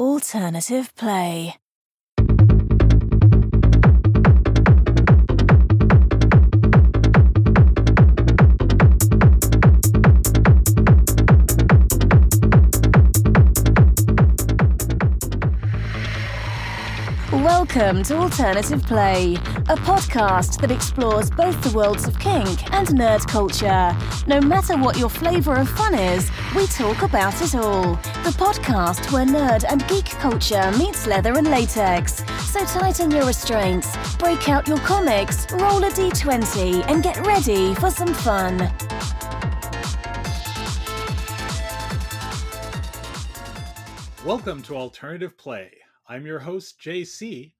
Alternative Play. Welcome to Alternative Play, a podcast that explores both the worlds of kink and nerd culture. No matter what your flavour of fun is, we talk about it all. The podcast where nerd and geek culture meets leather and latex. So tighten your restraints, break out your comics, roll a d20, and get ready for some fun. Welcome to Alternative Play. I'm your host, JC.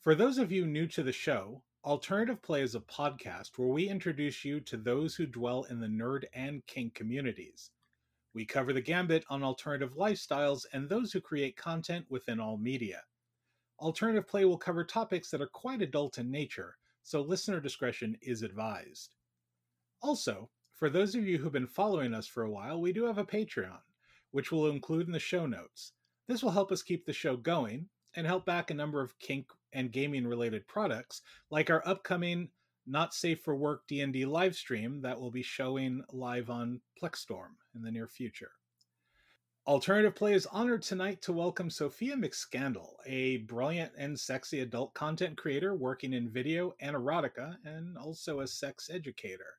For those of you new to the show, Alternative Play is a podcast where we introduce you to those who dwell in the nerd and kink communities. We cover the gambit on alternative lifestyles and those who create content within all media. Alternative Play will cover topics that are quite adult in nature, so listener discretion is advised. Also, for those of you who've been following us for a while, we do have a Patreon, which we'll include in the show notes. This will help us keep the show going and help back a number of kink and gaming related products like our upcoming not safe for work d&d live stream that will be showing live on plexstorm in the near future. Alternative play is honored tonight to welcome sophia mcscandal a brilliant and sexy adult content creator working in video and erotica and also a sex educator.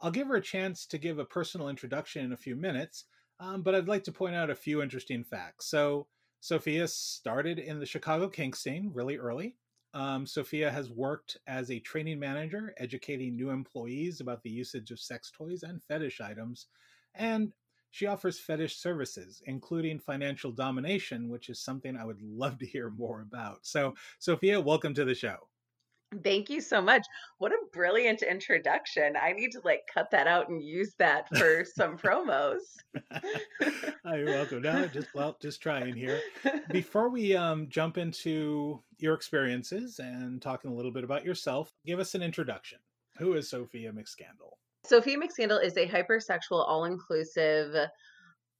I'll give her a chance to give a personal introduction in a few minutes um, but i'd like to point out a few interesting facts. So Sophia started in the Chicago kink scene really early. Um, Sophia has worked as a training manager, educating new employees about the usage of sex toys and fetish items. And she offers fetish services, including financial domination, which is something I would love to hear more about. So, Sophia, welcome to the show. Thank you so much. What a brilliant introduction. I need to like cut that out and use that for some promos. oh, you're welcome. No, just well, just trying here. Before we um, jump into your experiences and talking a little bit about yourself, give us an introduction. Who is Sophia McScandal? Sophia McScandal is a hypersexual, all-inclusive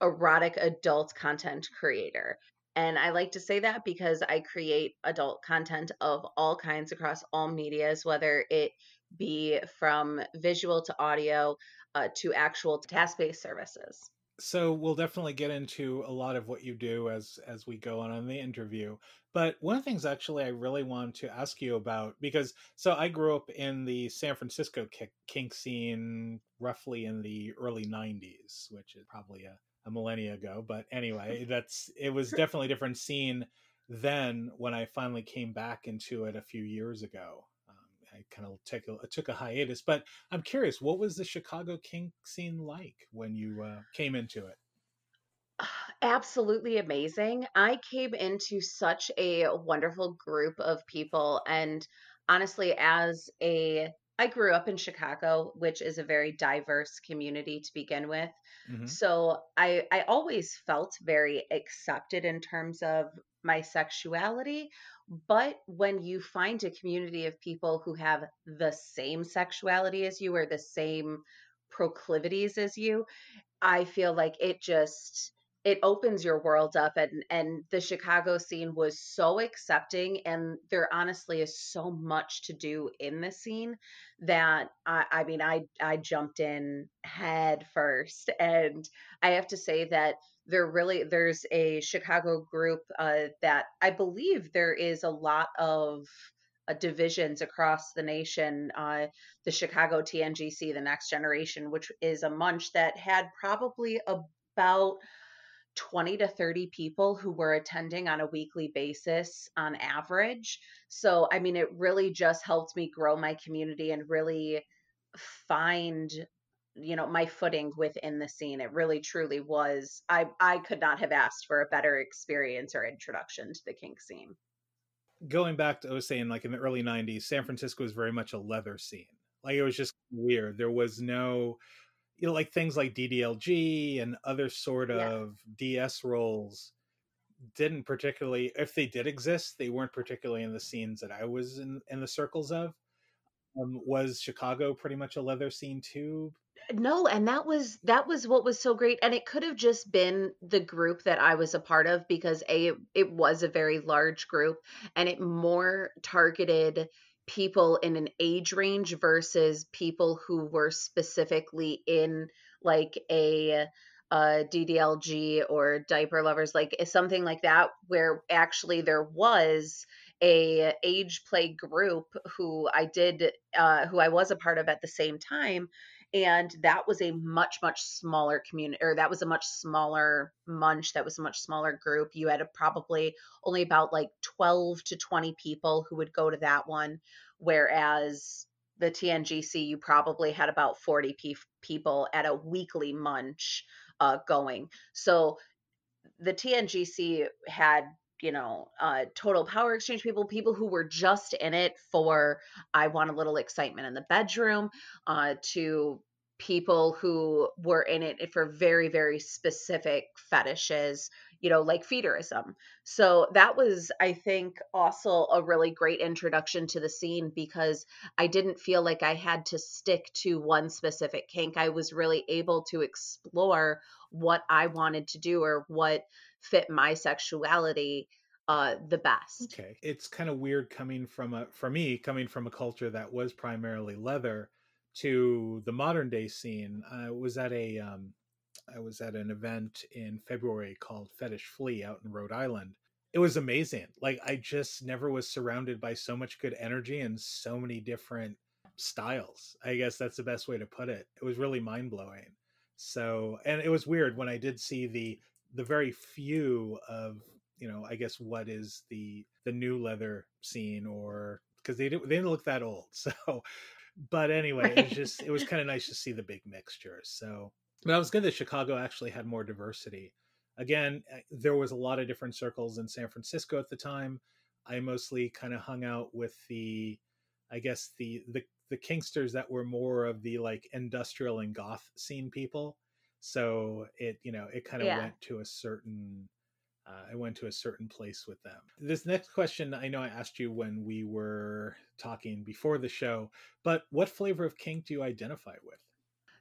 erotic adult content creator. And I like to say that because I create adult content of all kinds across all medias, whether it be from visual to audio uh, to actual task based services. So we'll definitely get into a lot of what you do as as we go on in the interview. But one of the things actually I really want to ask you about because so I grew up in the San Francisco kink scene roughly in the early 90s, which is probably a a millennia ago. But anyway, that's it was definitely a different scene then when I finally came back into it a few years ago. Um, I kind of took a, took a hiatus, but I'm curious, what was the Chicago kink scene like when you uh, came into it? Absolutely amazing. I came into such a wonderful group of people, and honestly, as a I grew up in Chicago, which is a very diverse community to begin with. Mm-hmm. So I I always felt very accepted in terms of my sexuality, but when you find a community of people who have the same sexuality as you or the same proclivities as you, I feel like it just it opens your world up and and the chicago scene was so accepting and there honestly is so much to do in the scene that i i mean i i jumped in head first and i have to say that there really there's a chicago group uh, that i believe there is a lot of uh, divisions across the nation uh, the chicago tngc the next generation which is a munch that had probably about 20 to 30 people who were attending on a weekly basis on average. So, I mean, it really just helped me grow my community and really find you know my footing within the scene. It really truly was i i could not have asked for a better experience or introduction to the kink scene. Going back to i was saying like in the early 90s san francisco was very much a leather scene. Like it was just weird. There was no you know, like things like DDLG and other sort of yeah. DS roles didn't particularly if they did exist, they weren't particularly in the scenes that I was in in the circles of. Um, was Chicago pretty much a leather scene too? No, and that was that was what was so great and it could have just been the group that I was a part of because a it, it was a very large group and it more targeted people in an age range versus people who were specifically in like a uh, DDLG or diaper lovers, like something like that, where actually there was a age play group who I did, uh, who I was a part of at the same time, and that was a much much smaller community or that was a much smaller munch that was a much smaller group. You had probably only about like 12 to 20 people who would go to that one whereas the TNGC you probably had about 40 pe- people at a weekly munch uh, going. So the TNGC had you know, uh, total power exchange people, people who were just in it for I want a little excitement in the bedroom, uh, to people who were in it for very, very specific fetishes, you know, like feederism. So that was, I think, also a really great introduction to the scene because I didn't feel like I had to stick to one specific kink. I was really able to explore what I wanted to do or what fit my sexuality uh the best. Okay. It's kind of weird coming from a for me coming from a culture that was primarily leather to the modern day scene. I was at a um I was at an event in February called Fetish Flea out in Rhode Island. It was amazing. Like I just never was surrounded by so much good energy and so many different styles. I guess that's the best way to put it. It was really mind-blowing. So, and it was weird when I did see the the very few of you know i guess what is the the new leather scene or because they didn't they didn't look that old so but anyway right. it was just it was kind of nice to see the big mixture so but i was good that chicago actually had more diversity again eh, there was a lot of different circles in san francisco at the time i mostly kind of hung out with the i guess the the the kinksters that were more of the like industrial and goth scene people so it you know it kind of yeah. went to a certain uh, I went to a certain place with them. This next question, I know I asked you when we were talking before the show, but what flavor of kink do you identify with?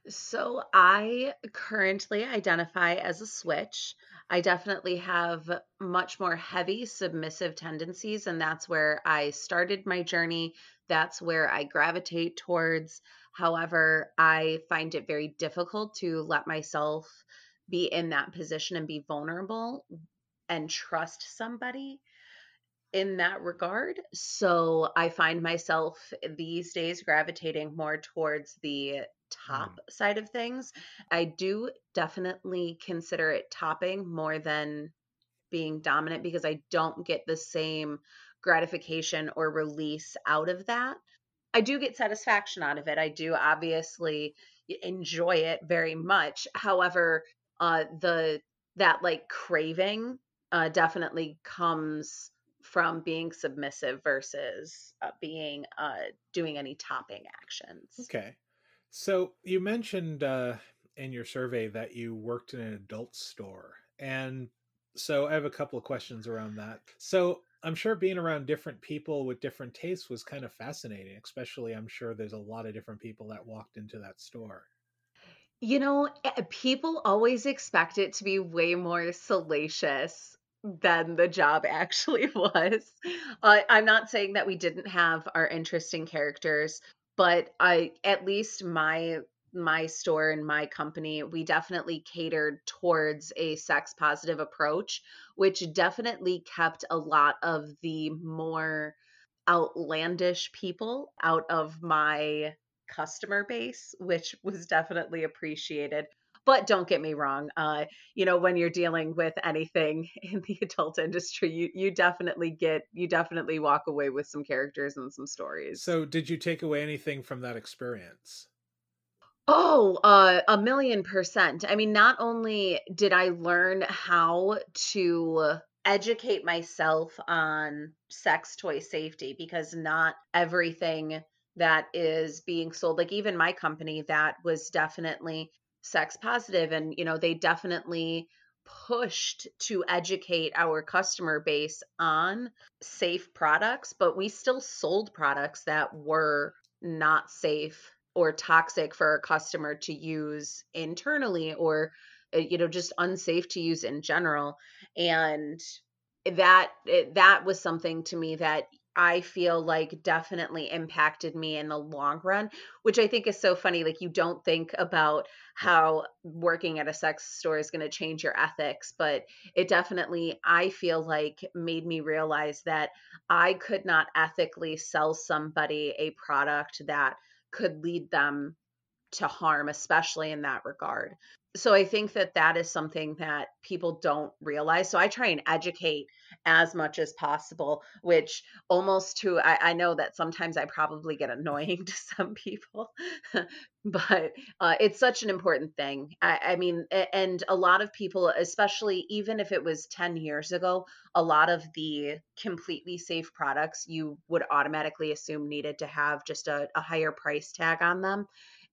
So I currently identify as a switch. I definitely have much more heavy submissive tendencies, and that's where I started my journey. That's where I gravitate towards. However, I find it very difficult to let myself be in that position and be vulnerable and trust somebody in that regard. So I find myself these days gravitating more towards the top mm. side of things. I do definitely consider it topping more than being dominant because I don't get the same gratification or release out of that. I do get satisfaction out of it. I do obviously enjoy it very much. However, uh the that like craving uh definitely comes from being submissive versus uh, being uh doing any topping actions. Okay. So you mentioned uh in your survey that you worked in an adult store and so I have a couple of questions around that. So I'm sure being around different people with different tastes was kind of fascinating, especially I'm sure there's a lot of different people that walked into that store. You know, eh, people always expect it to be way more salacious than the job actually was. Uh, I'm not saying that we didn't have our interesting characters, but I at least my my store and my company, we definitely catered towards a sex positive approach, which definitely kept a lot of the more outlandish people out of my customer base, which was definitely appreciated. But don't get me wrong, uh, you know, when you're dealing with anything in the adult industry, you you definitely get you definitely walk away with some characters and some stories. So, did you take away anything from that experience? Oh, uh, a million percent. I mean, not only did I learn how to educate myself on sex toy safety because not everything that is being sold, like even my company, that was definitely sex positive, and you know, they definitely pushed to educate our customer base on safe products, but we still sold products that were not safe or toxic for a customer to use internally or uh, you know just unsafe to use in general. And that that was something to me that I feel like definitely impacted me in the long run, which I think is so funny. Like, you don't think about how working at a sex store is going to change your ethics, but it definitely, I feel like, made me realize that I could not ethically sell somebody a product that could lead them to harm, especially in that regard. So I think that that is something that people don't realize. So I try and educate as much as possible, which almost to, I, I know that sometimes I probably get annoying to some people, but uh, it's such an important thing. I, I mean, and a lot of people, especially even if it was 10 years ago, a lot of the completely safe products you would automatically assume needed to have just a, a higher price tag on them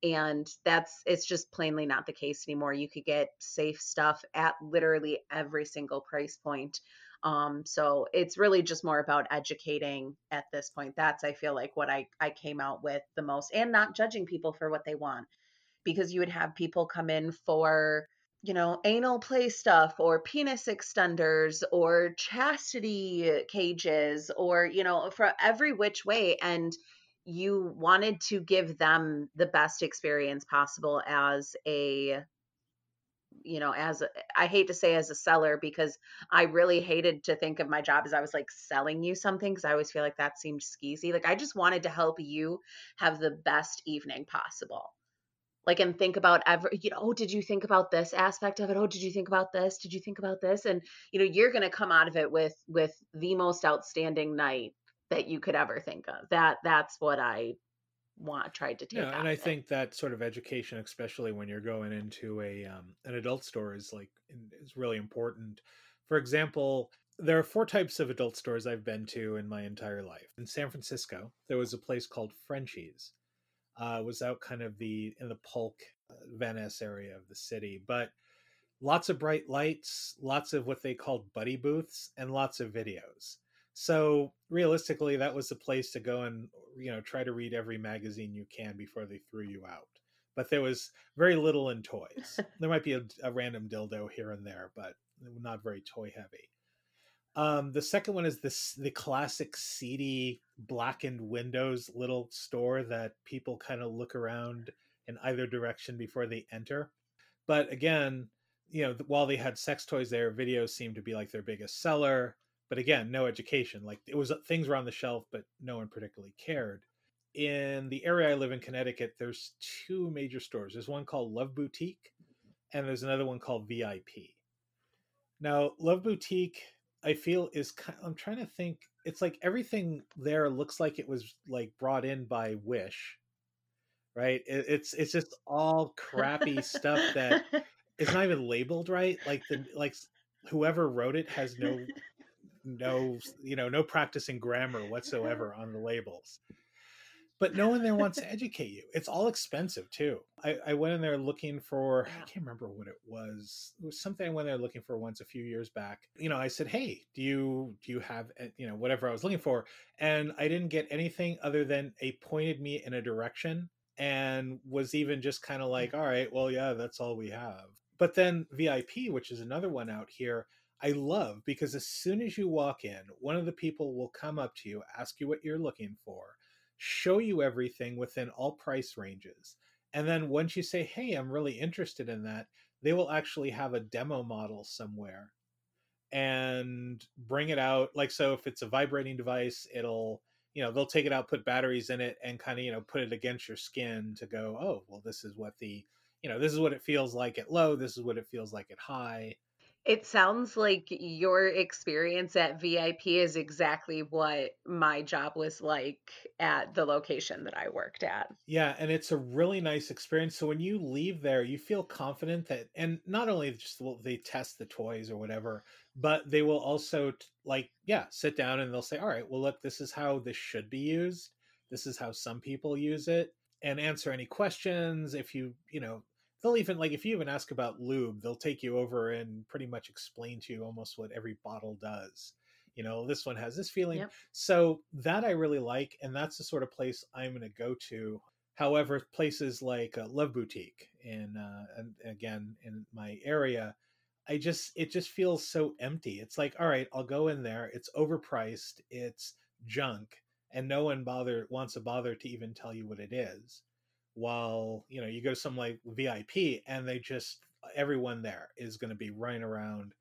and that's it's just plainly not the case anymore. You could get safe stuff at literally every single price point um so it's really just more about educating at this point. That's i feel like what i i came out with the most and not judging people for what they want because you would have people come in for you know anal play stuff or penis extenders or chastity cages or you know for every which way and you wanted to give them the best experience possible as a you know as a, I hate to say as a seller because i really hated to think of my job as i was like selling you something because i always feel like that seemed skeezy. Like i just wanted to help you have the best evening possible. Like and think about every you know oh did you think about this aspect of it? Oh did you think about this? Did you think about this? And you know you're going to come out of it with with the most outstanding night that you could ever think of. That that's what I want tried to take. Yeah, and I think that sort of education, especially when you're going into a um, an adult store, is like is really important. For example, there are four types of adult stores I've been to in my entire life. In San Francisco, there was a place called Frenchies. Uh, was out kind of the in the Polk, uh, Ness area of the city, but lots of bright lights, lots of what they called buddy booths, and lots of videos. So realistically, that was the place to go and you know try to read every magazine you can before they threw you out. But there was very little in toys. there might be a, a, random dildo here and there, but not very toy heavy. Um, the second one is this the classic seedy blackened windows little store that people kind of look around in either direction before they enter. But again, you know, while they had sex toys there, videos seemed to be like their biggest seller but again no education like it was uh, things were on the shelf but no one particularly cared. In the area i live in connecticut there's two major stores. There's one called love boutique and there's another one called vip now love boutique i feel is kind of, i'm trying to think it's like everything there looks like it was like brought in by wish right? It, it's it's just all crappy stuff that it's not even labeled right like the like whoever wrote it has no no you know no practicing grammar whatsoever on the labels. But no one there wants to educate you. It's all expensive too. I, I went in there looking for i can't remember what it was. It was something i went there looking for once a few years back. You know i said hey do you do you have eh, you know whatever i was looking for? And i didn't get anything other than a pointed me in a direction and was even just kind of like all right well yeah that's all we have. But then vip which is another one out here I love because as soon as you walk in, one of the people will come up to you, ask you what you're looking for, show you everything within all price ranges. And then once you say, Hey, I'm really interested in that, they will actually have a demo model somewhere and bring it out. Like, so if it's a vibrating device, it'll, you know, they'll take it out, put batteries in it, and kind of, you know, put it against your skin to go, oh, well, this is what the, you know, this is what it feels like at low, this is what it feels like at high it sounds like your experience at VIP is exactly what my job was like at the location that I worked at. Yeah, and it's a really nice experience. So when you leave there, you feel confident that, and not only just will they test the toys or whatever, but they will also like, yeah, sit down and they'll say, all right, well, look, this is how this should be used. This is how some people use it and answer any questions if you you know they'll even like if you even ask about lube they'll take you over and pretty much explain to you almost what every bottle does you know this one has this feeling. Yep. so that i really like and that's the sort of place i'm going to go to. However places like uh, love boutique in uh, and again in my area i just it just feels so empty. It's like all right i'll go in there. It's overpriced. It's junk and no one bother wants to bother to even tell you what it is while you know you go to some like vip and they just everyone there is going to be running around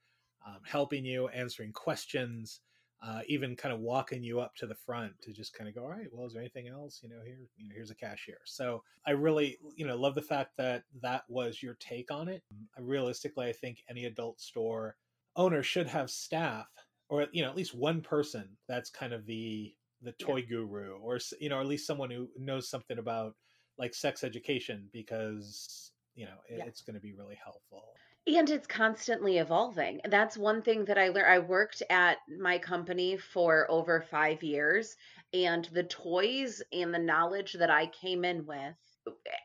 um, helping you answering questions uh, even kind of walking you up to the front to just kind of go all right well is there anything else? You know here you know here's a cashier. So i really you know love the fact that that was your take on it. Realistically i think any adult store owner should have staff or you know at least one person that's kind of the the Yeah. toy guru or you know or at least someone who knows something about like sex education because you know it, Yeah. it's going to be really helpful And it's constantly evolving. That's one thing that I learned. I worked at my company for over five years, and the toys and the knowledge that I came in with,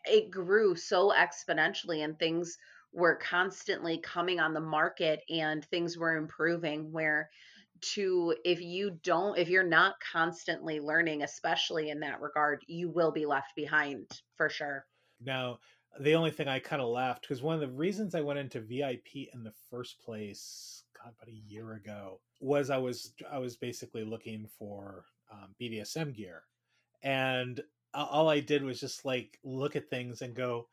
it grew so exponentially, and things were constantly coming on the market and things were improving. Where to, if you don't, if you're not constantly learning, especially in that regard, you will be left behind for sure. Now, the only thing I kind of laughed because one of the reasons I went into VIP in the first place, God, about a year ago, was I was I was basically looking for um, BDSM gear, and all I did was just like look at things and go,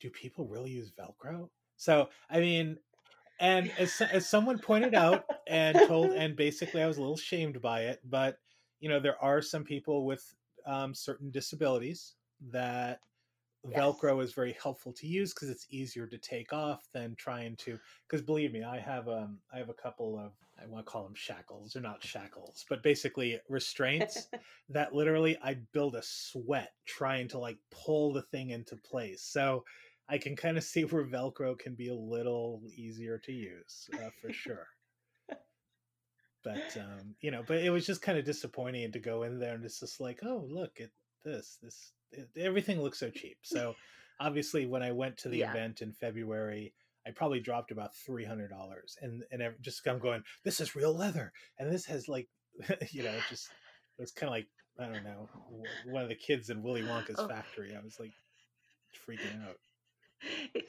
"Do people really use Velcro?" So I mean, and as as someone pointed out and told, and basically I was a little shamed by it, but you know there are some people with um, certain disabilities that Yes. Velcro is very helpful to use because it's easier to take off than trying to. Because believe me, I have um I have a couple of I want to call them shackles. They're not shackles, but basically restraints that literally I build a sweat trying to like pull the thing into place. So I can kind of see where Velcro can be a little easier to use uh, for sure. But um, you know, but it was just kind of disappointing to go in there and it's just like, oh look at this, this it, everything looks so cheap. So obviously, when I went to the Yeah. event in February, I probably dropped about three hundred dollars, and and I just I'm going, this is real leather, and this has like, you know, just it was kind of like I don't know, one of the kids in Willy Wonka's Oh. factory. I was like freaking out. It-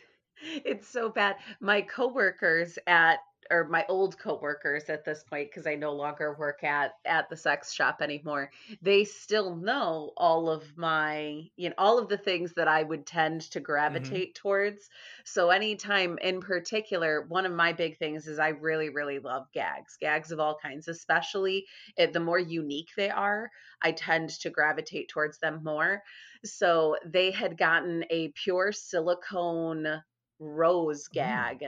it's so bad. My coworkers at or my old coworkers at this point because I no longer work at at the sex shop anymore. They still know all of my, you know, all of the things that I would tend to mm-hmm. gravitate towards. So anytime in particular, one of my big things is I really really love gags. Gags of all kinds, especially if the more unique they are, I tend to gravitate towards them more. So they had gotten a pure silicone rose gag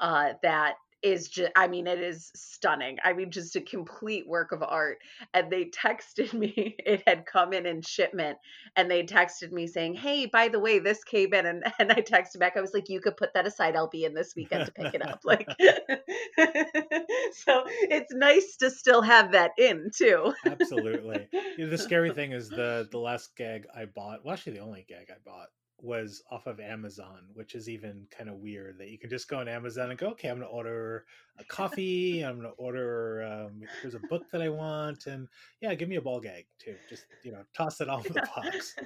uh, that is just, I mean, it is stunning. I mean, just a complete work of art. And they texted me, it had come in in shipment, and they texted me saying, Hey, by the way, this came in. And, and I texted back, I was like, You could put that aside. I'll be in this weekend to pick it up. Like, so it's nice to still have that in too. Absolutely. Yeah, the scary thing is the the last gag I bought. Well, actually, the only gag I bought was off of Amazon, which is even kind of weird that you can just go on Amazon and go, okay, I'm going to order a coffee. I'm going to order. Um, here's a book that I want, and yeah, give me a ball gag too. Just you know, toss it off the box.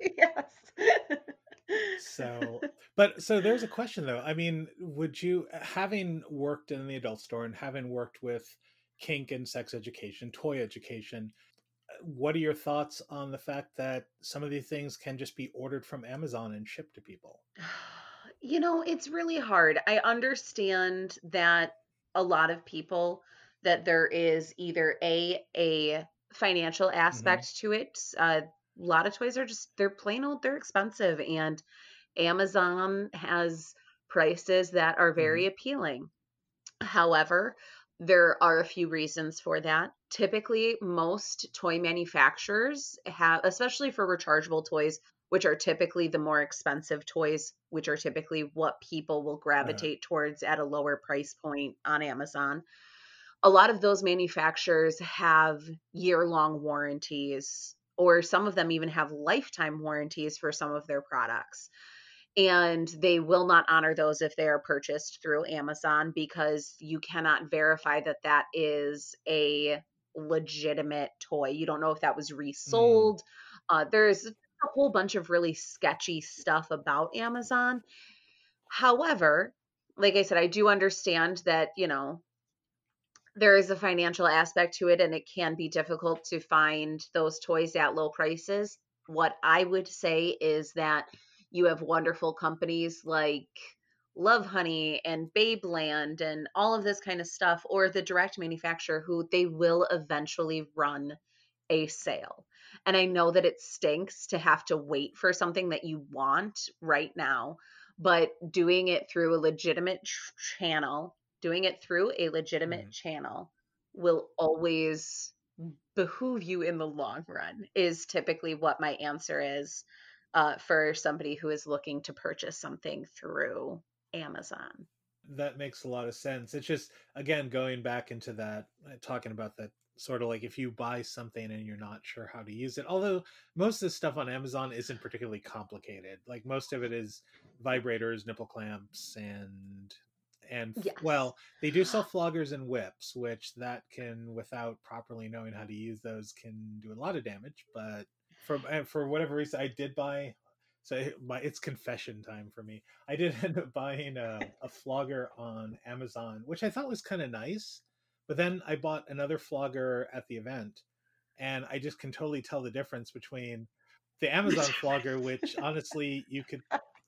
yes. So, but so there's a question though. I mean, would you, having worked in the adult store and having worked with kink and sex education, toy education, uh, what are your thoughts on the fact that some of these things can just be ordered from Amazon and shipped to people? You know, it's really hard. I understand that a lot of people that there is either a a financial aspect to it. Uh, a lot of toys are just they're plain old they're expensive and Amazon has prices that are very appealing. However, there are a few reasons for that. Typically, most toy manufacturers have, especially for rechargeable toys, which are typically the more expensive toys, which are typically what people will uh-huh. gravitate towards at a lower price point on Amazon. A lot of those manufacturers have year long warranties, or some of them even have lifetime warranties for some of their products. and they will not honor those if they are purchased through Amazon because you cannot verify that that is a legitimate toy. You don't know if that was Mm. resold. Uh, there's a whole bunch of really sketchy stuff about Amazon. However, like I said, I do understand that, you know, there is a financial aspect to it and it can be difficult to find those toys at low prices. What I would say is that you have wonderful companies like Lovehoney and Babeland and all of this kind of stuff, or the direct manufacturer who they will eventually run a sale. And I know that it stinks to have to wait for something that you want right now, but doing it through a legitimate ch- channel, doing it through a legitimate Mhm. channel will always behoove you in the long run, is typically what my answer is uh, for somebody who is looking to purchase something through Amazon. That makes a lot of sense. It's just again going back into that uh, talking about that sort of like if you buy something and you're not sure how to use it. Although most of the stuff on Amazon isn't particularly complicated. Like most of it is vibrators, nipple clamps, and and Yes. well, they do sell floggers and whips, which that can, without properly knowing how to use those, can do a lot of damage. But for for whatever reason, I did buy. So my it's confession time for me. I did end up buying a, a flogger on Amazon, which I thought was kind of nice. But then I bought another flogger at the event, and I just can totally tell the difference between the Amazon flogger, which honestly you could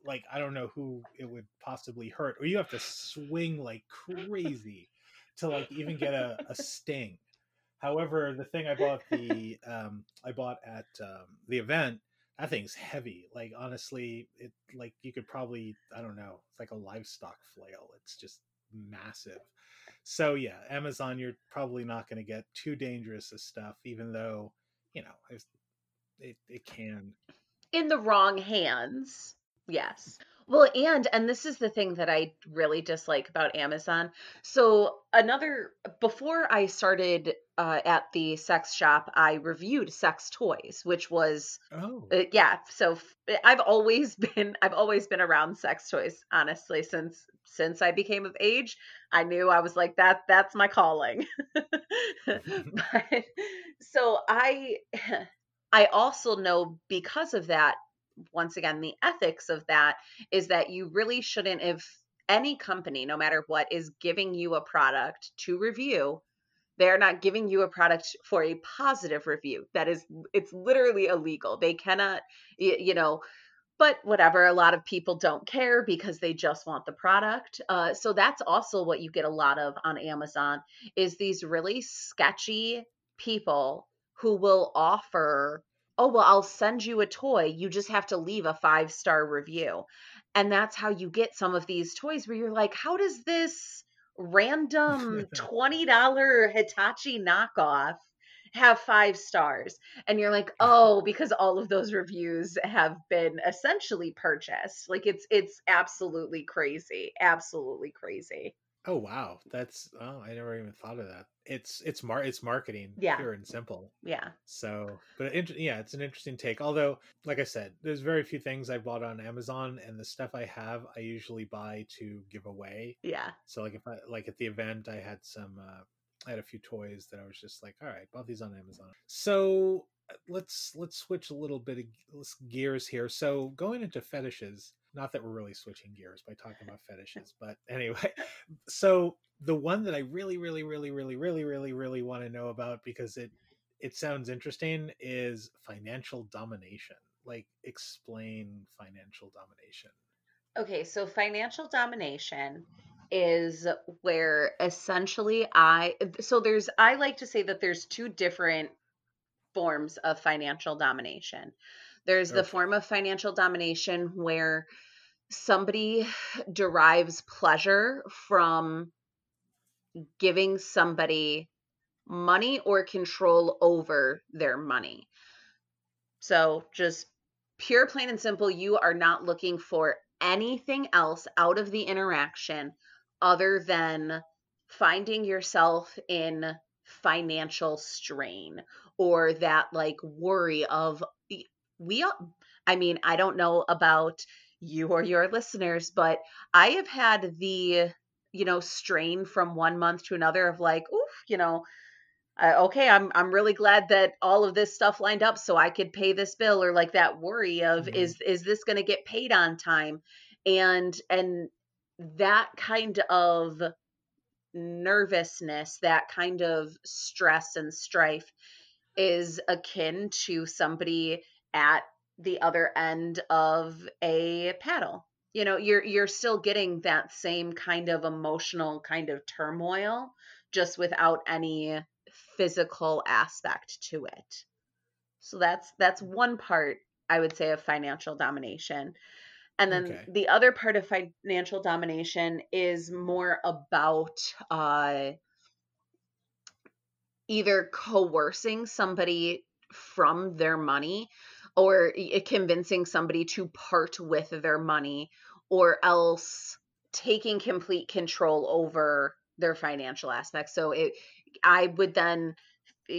like I don't know who it would possibly hurt, or you have to swing like crazy to like even get a, a sting. However, the thing I bought the um, I bought at um, the event that thing's heavy. Like honestly, it like you could probably I don't know. It's like a livestock flail. It's just massive. So yeah, Amazon, you're probably not going to get too dangerous of stuff, even though you know it it can. in the wrong hands. Yes. Well, and and this is the thing that I really dislike about Amazon. So another before I started uh, at the sex shop, I reviewed sex toys, which was Oh, uh, yeah. So f- I've always been I've always been around sex toys. Honestly, since since I became of age, I knew I was like that. That's my calling. but so I I also know because of that, once again, the ethics of that is that you really shouldn't, if any company, no matter what, is giving you a product to review, they're not giving you a product for a positive review. That is, it's literally illegal. They cannot, you know, but whatever. A lot of people don't care because they just want the product. Uh, so that's also what you get a lot of on Amazon is these really sketchy people who will offer, oh, well, I'll send you a toy. You just have to leave a five star review. And that's how you get some of these toys where you're like, how does this random $20 Hitachi knockoff have five stars? And you're like, oh, because all of those reviews have been essentially purchased. Like it's it's absolutely crazy. Absolutely crazy. Oh wow, that's oh I never even thought of that. It's it's mar it's marketing, Yeah. pure and simple. Yeah. So, but int- yeah, it's an interesting take. Although, like I said, there's very few things I bought on Amazon, and the stuff I have, I usually buy to give away. Yeah. So, like if I like at the event, I had some, uh, I had a few toys that I was just like, all right, bought these on Amazon. So let's let's switch a little bit of gears here. So going into fetishes, not that we're really switching gears by talking about fetishes, but anyway, so the one that I really, really, really, really, really, really, really want to know about because it it sounds interesting is financial domination. Like explain financial domination. Okay, so financial domination is where essentially I so there's I like to say that there's two different forms of financial domination. There's the form of financial domination where somebody derives pleasure from giving somebody money or control over their money. So, just pure, plain, and simple, you are not looking for anything else out of the interaction other than finding yourself in financial strain or that like worry of we all- I mean, I don't know about you or your listeners, but I have had the, you know, strain from one month to another of like, oof, you know, uh, okay, I'm I'm really glad that all of this stuff lined up so I could pay this bill or like that worry of mm-hmm. is is this going to get paid on time? And and that kind of nervousness, that kind of stress and strife is akin to somebody at the other end of a paddle. You know, you're you're still getting that same kind of emotional kind of turmoil just without any physical aspect to it. So that's that's one part I would say of financial domination. And then okay. the other part of financial domination is more about uh, either coercing somebody from their money or eh, convincing somebody to part with their money or else taking complete control over their financial aspects. So it I would then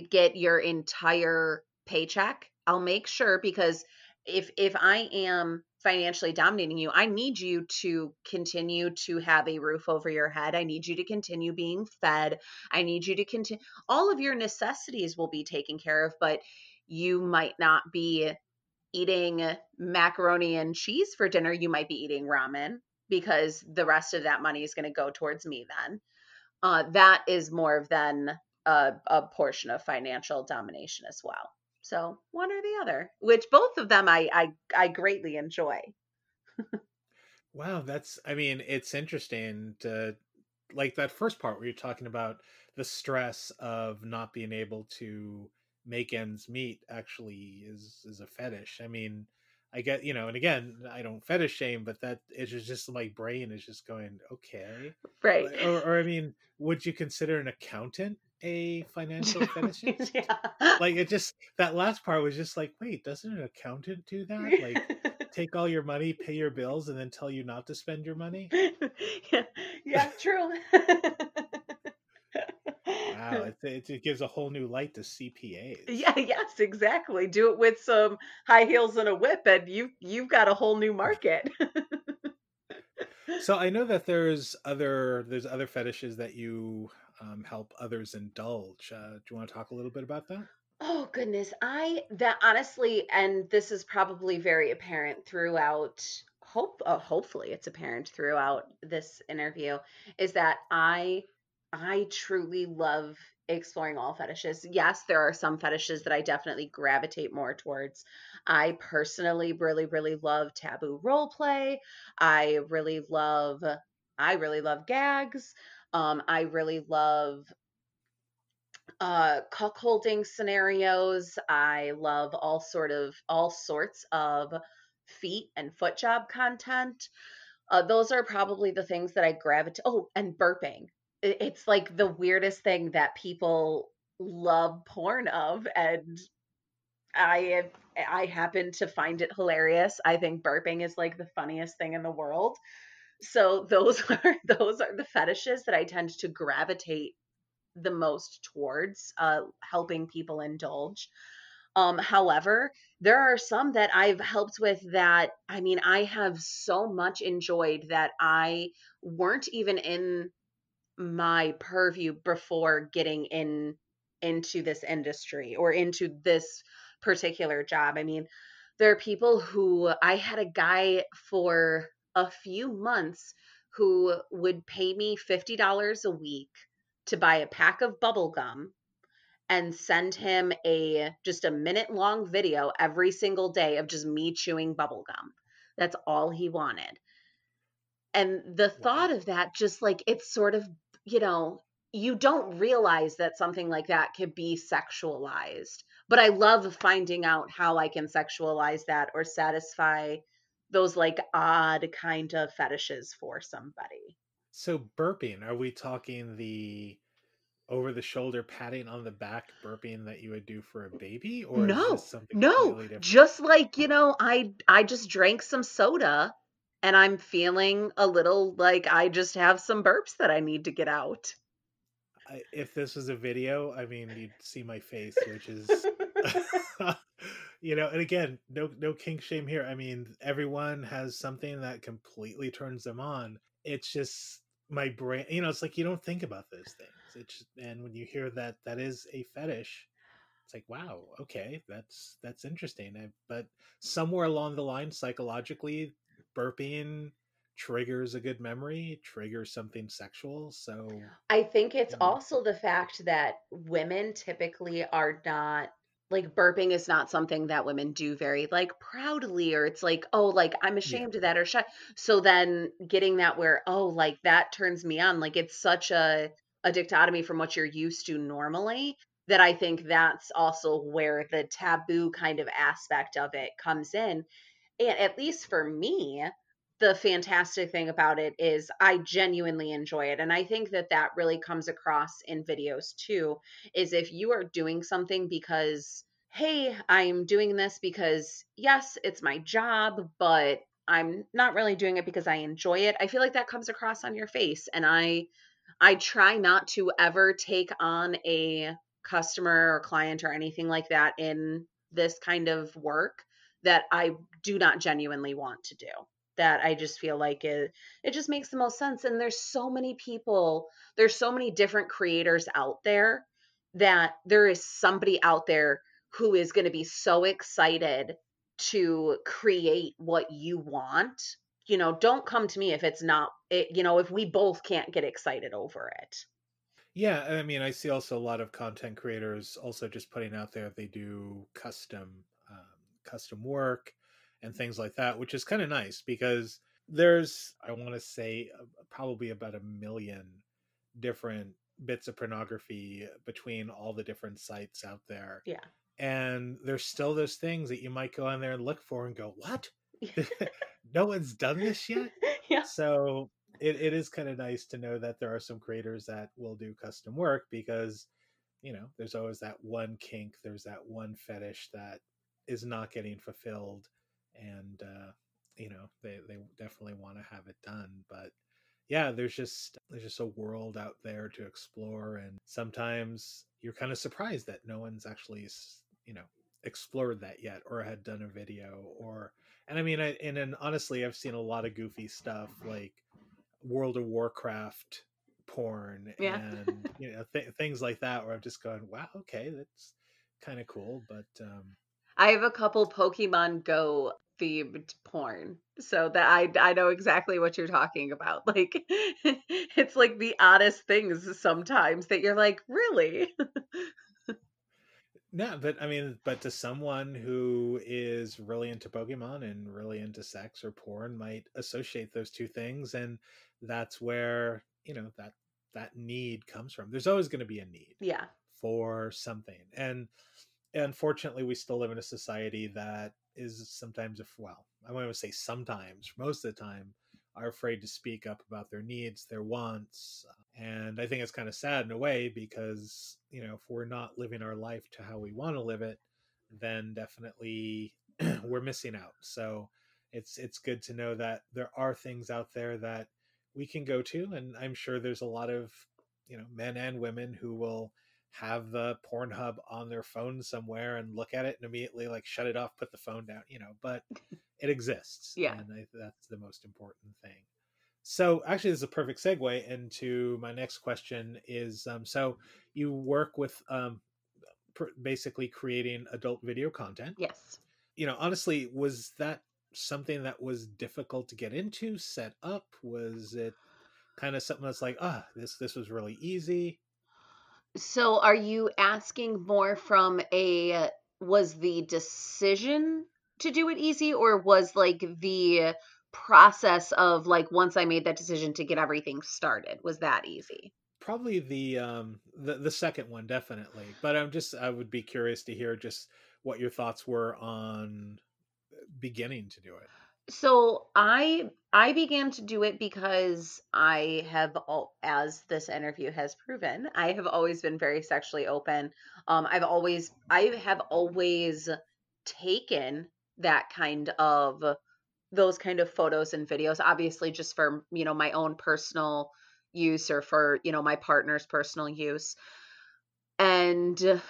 get your entire paycheck. I'll make sure because if if I am financially dominating you, I need you to continue to have a roof over your head. I need you to continue being fed. I need you to continue all of your necessities will be taken care of, but you might not be eating macaroni and cheese for dinner. You might be eating ramen because the rest of that money is going to go towards me then. Uh, that is more of then a, a portion of financial domination as well. So one or the other, which both of them I I, I greatly enjoy. wow, that's I mean, it's interesting to like that first part where you're talking about the stress of not being able to make ends meet actually is is a fetish. I mean, I get you know, and again, I don't fetish shame, but that it's just my brain is just going okay, right? Or, or I mean, would you consider an accountant a financial fetishist. yeah. Like it just that last part was just like, wait, doesn't an accountant do that? Like take all your money, pay your bills, and then tell you not to spend your money? yeah, yeah, true. Wow, it, it, gives a whole new light to CPAs. Yeah, yes, exactly. Do it with some high heels and a whip, and you you've got a whole new market. so I know that there's other there's other fetishes that you um, help others indulge. Uh, do you want to talk a little bit about that? Oh goodness, I that honestly, and this is probably very apparent throughout. Hope, uh, hopefully, it's apparent throughout this interview is that I, I truly love exploring all fetishes. Yes, there are some fetishes that I definitely gravitate more towards. I personally really, really love taboo role play. I really love, I really love gags. Um, I really love uh cuckolding scenarios. I love all sort of all sorts of feet and foot job content. Uh, those are probably the things that I gravitate. Oh, and burping. It's like the weirdest thing that people love porn of, and I I happen to find it hilarious. I think burping is like the funniest thing in the world so those are those are the fetishes that I tend to gravitate the most towards uh, helping people indulge. Um, however, there are some that I've helped with that I mean I have so much enjoyed that I weren't even in my purview before getting in into this industry or into this particular job. I mean, there are people who I had a guy for a few months who would pay me $50 a week to buy a pack of bubble gum and send him a just a minute long video every single day of just me chewing bubble gum. That's all he wanted. And the thought of that just like it's sort of, you know, you don't realize that something like that could be sexualized. But I love finding out how I can sexualize that or satisfy those like odd kind of fetishes for somebody. So burping, are we talking the over the shoulder patting on the back burping that you would do for a baby or no no just like you know i i just drank some soda and i'm feeling a little like i just have some burps that i need to get out I, if this was a video i mean you'd see my face which is you know, and again, no no kink shame here. I mean, everyone has something that completely turns them on. It's just my brain, you know, it's like you don't think about those things. It's and when you hear that that is a fetish, it's like wow, okay, that's that's interesting. I, but somewhere along the line, psychologically, burping triggers a good memory, triggers something sexual. So I think it's you know, also the fact that women typically are not like burping is not something that women do very like proudly or it's like oh like i'm yeah, ashamed of that or shy so then getting that where oh like that turns me on like it's such a a dichotomy from what you're used to normally that i think that's also where the taboo kind of aspect of it comes in and at least for me the fantastic thing about it is I genuinely enjoy it. And I think that that really comes across in videos too. Is if you are doing something because, hey, I'm doing this because, yes, it's my job, but I'm not really doing it because I enjoy it. I feel like that comes across on your face. And I, I try not to ever take on a customer or client or anything like that in this kind of work that I do not genuinely want to do that I just feel like it it just makes the most sense and there's so many people there's so many different creators out there that there is somebody out there who is going to be so excited to create what you want you know don't come to me if it's not it, you know if we both can't get excited over it yeah. I mean, I see also a lot of content creators also just putting out there they do custom custom work and things like that, which is kind of nice because there's I want to say uh, probably about a million different bits of pornography between all the different sites out there. yeah And there's still those things that you might go on there and look for and go, "What? no one's done this yet?" yeah So it, it is kind of nice to know that there are some creators that will do custom work because you know there's always that one kink there's that one fetish that is not getting fulfilled and uh you know they they definitely want to have it done but yeah there's just there's just a world out there to explore and sometimes you're kind of surprised that no one's actually you know explored that yet or had done a video or and i mean I, and then honestly i've seen a lot of goofy stuff like world of warcraft porn yeah. and you know th- things like that where i'm just going wow okay that's kind of cool but um I have a couple Pokemon Go themed porn. So that I I know exactly what you're talking about. Like it's like the oddest things sometimes that you're like, "Really?" No, but I mean, but to someone who is really into Pokemon and really into sex or porn might associate those two things, and that's where you know that that need comes from. There's always going to be a need Yeah. for something, and unfortunately, we still live in a society that is sometimes, if well, I want to say sometimes, most of the time, are afraid to speak up about their needs, their wants, uh, and I think it's kind of sad in a way because, you know, if we're not living our life to how we want to live it, then definitely we're missing out. So it's it's good to know that there are things out there that we can go to and I'm sure there's a lot of, you know, men and women who will have the Pornhub on their phone somewhere and look at it and immediately like shut it off, put the phone down, you know, but it exists Yeah. and I, that's the most important thing. So actually, this is a perfect segue into my next question. Is um, so you work with um, pr- basically creating adult video content. Yes. You know, honestly, was that something that was difficult to get into, set up? Was it kind of something that's like, ah, this this was really easy? So are you asking more from a was the decision to do it easy or was like the process of like once I made that decision to get everything started was that easy? Probably the um the the second one, definitely. But I'm just I would be curious to hear just what your thoughts were on beginning to do it. So I I began to do it because I have all as this interview has proven, I have always been very sexually open. Um I've always I have always taken that kind of those kind of photos and videos obviously just for, you know, my own personal use or for, you know, my partner's personal use. And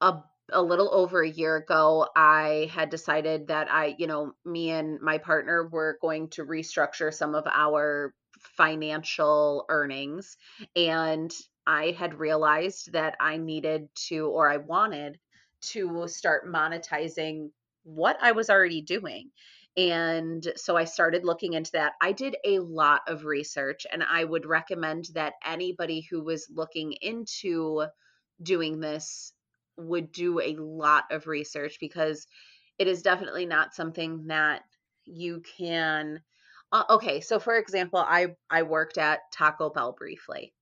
a little over a year ago, I had decided that I, you know, me and my partner were going to restructure some of our financial earnings. And I had realized that I needed to, or I wanted to start monetizing what I was already doing. And so I started looking into that. I did a lot of research, and I would recommend that anybody who was looking into doing this would do a lot of research because it is definitely not something that you can uh, okay so for example i i worked at taco bell briefly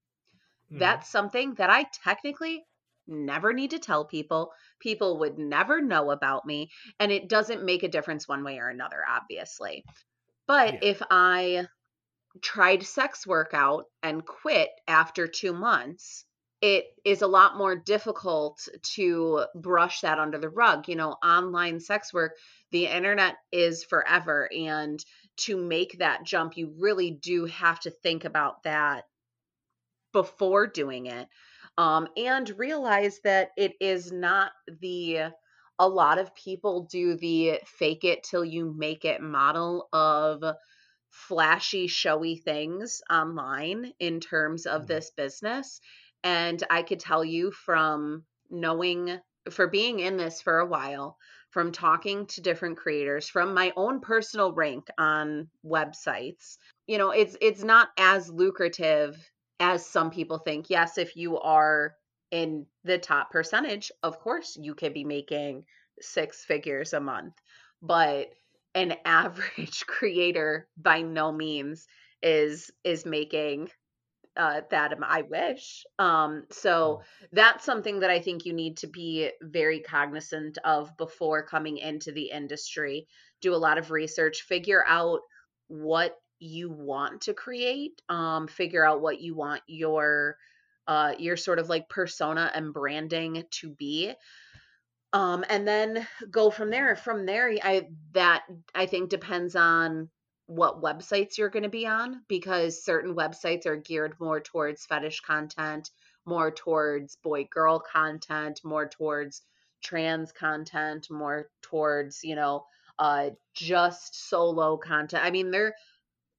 mm. that's something that i technically never need to tell people people would never know about me and it doesn't make a difference one way or another obviously but yeah. if i tried sex workout and quit after two months it is a lot more difficult to brush that under the rug. You know, online sex work, the internet is forever. And to make that jump, you really do have to think about that before doing it. Um, and realize that it is not the, a lot of people do the fake it till you make it model of flashy, showy things online in terms of mm-hmm. this business and I could tell you from knowing, for being in this for a while, from talking to different creators, from my own personal rank on websites, you know, it's it's not as lucrative as some people think. Yes, if you are in the top percentage, of course you could be making six figures a month. But an average creator by no means is is making uh, that I wish. Um, so mm. that's something that I think you need to be very cognizant of before coming into the industry. Do a lot of research, figure out what you want to create, um, figure out what you want your uh, your sort of like persona and branding to be. Um, and then go from there. From there, I that I think depends on what websites you're going to be on because certain websites are geared more towards fetish content, more towards boy girl content, more towards trans content, more towards, you know, uh just solo content. I mean, they're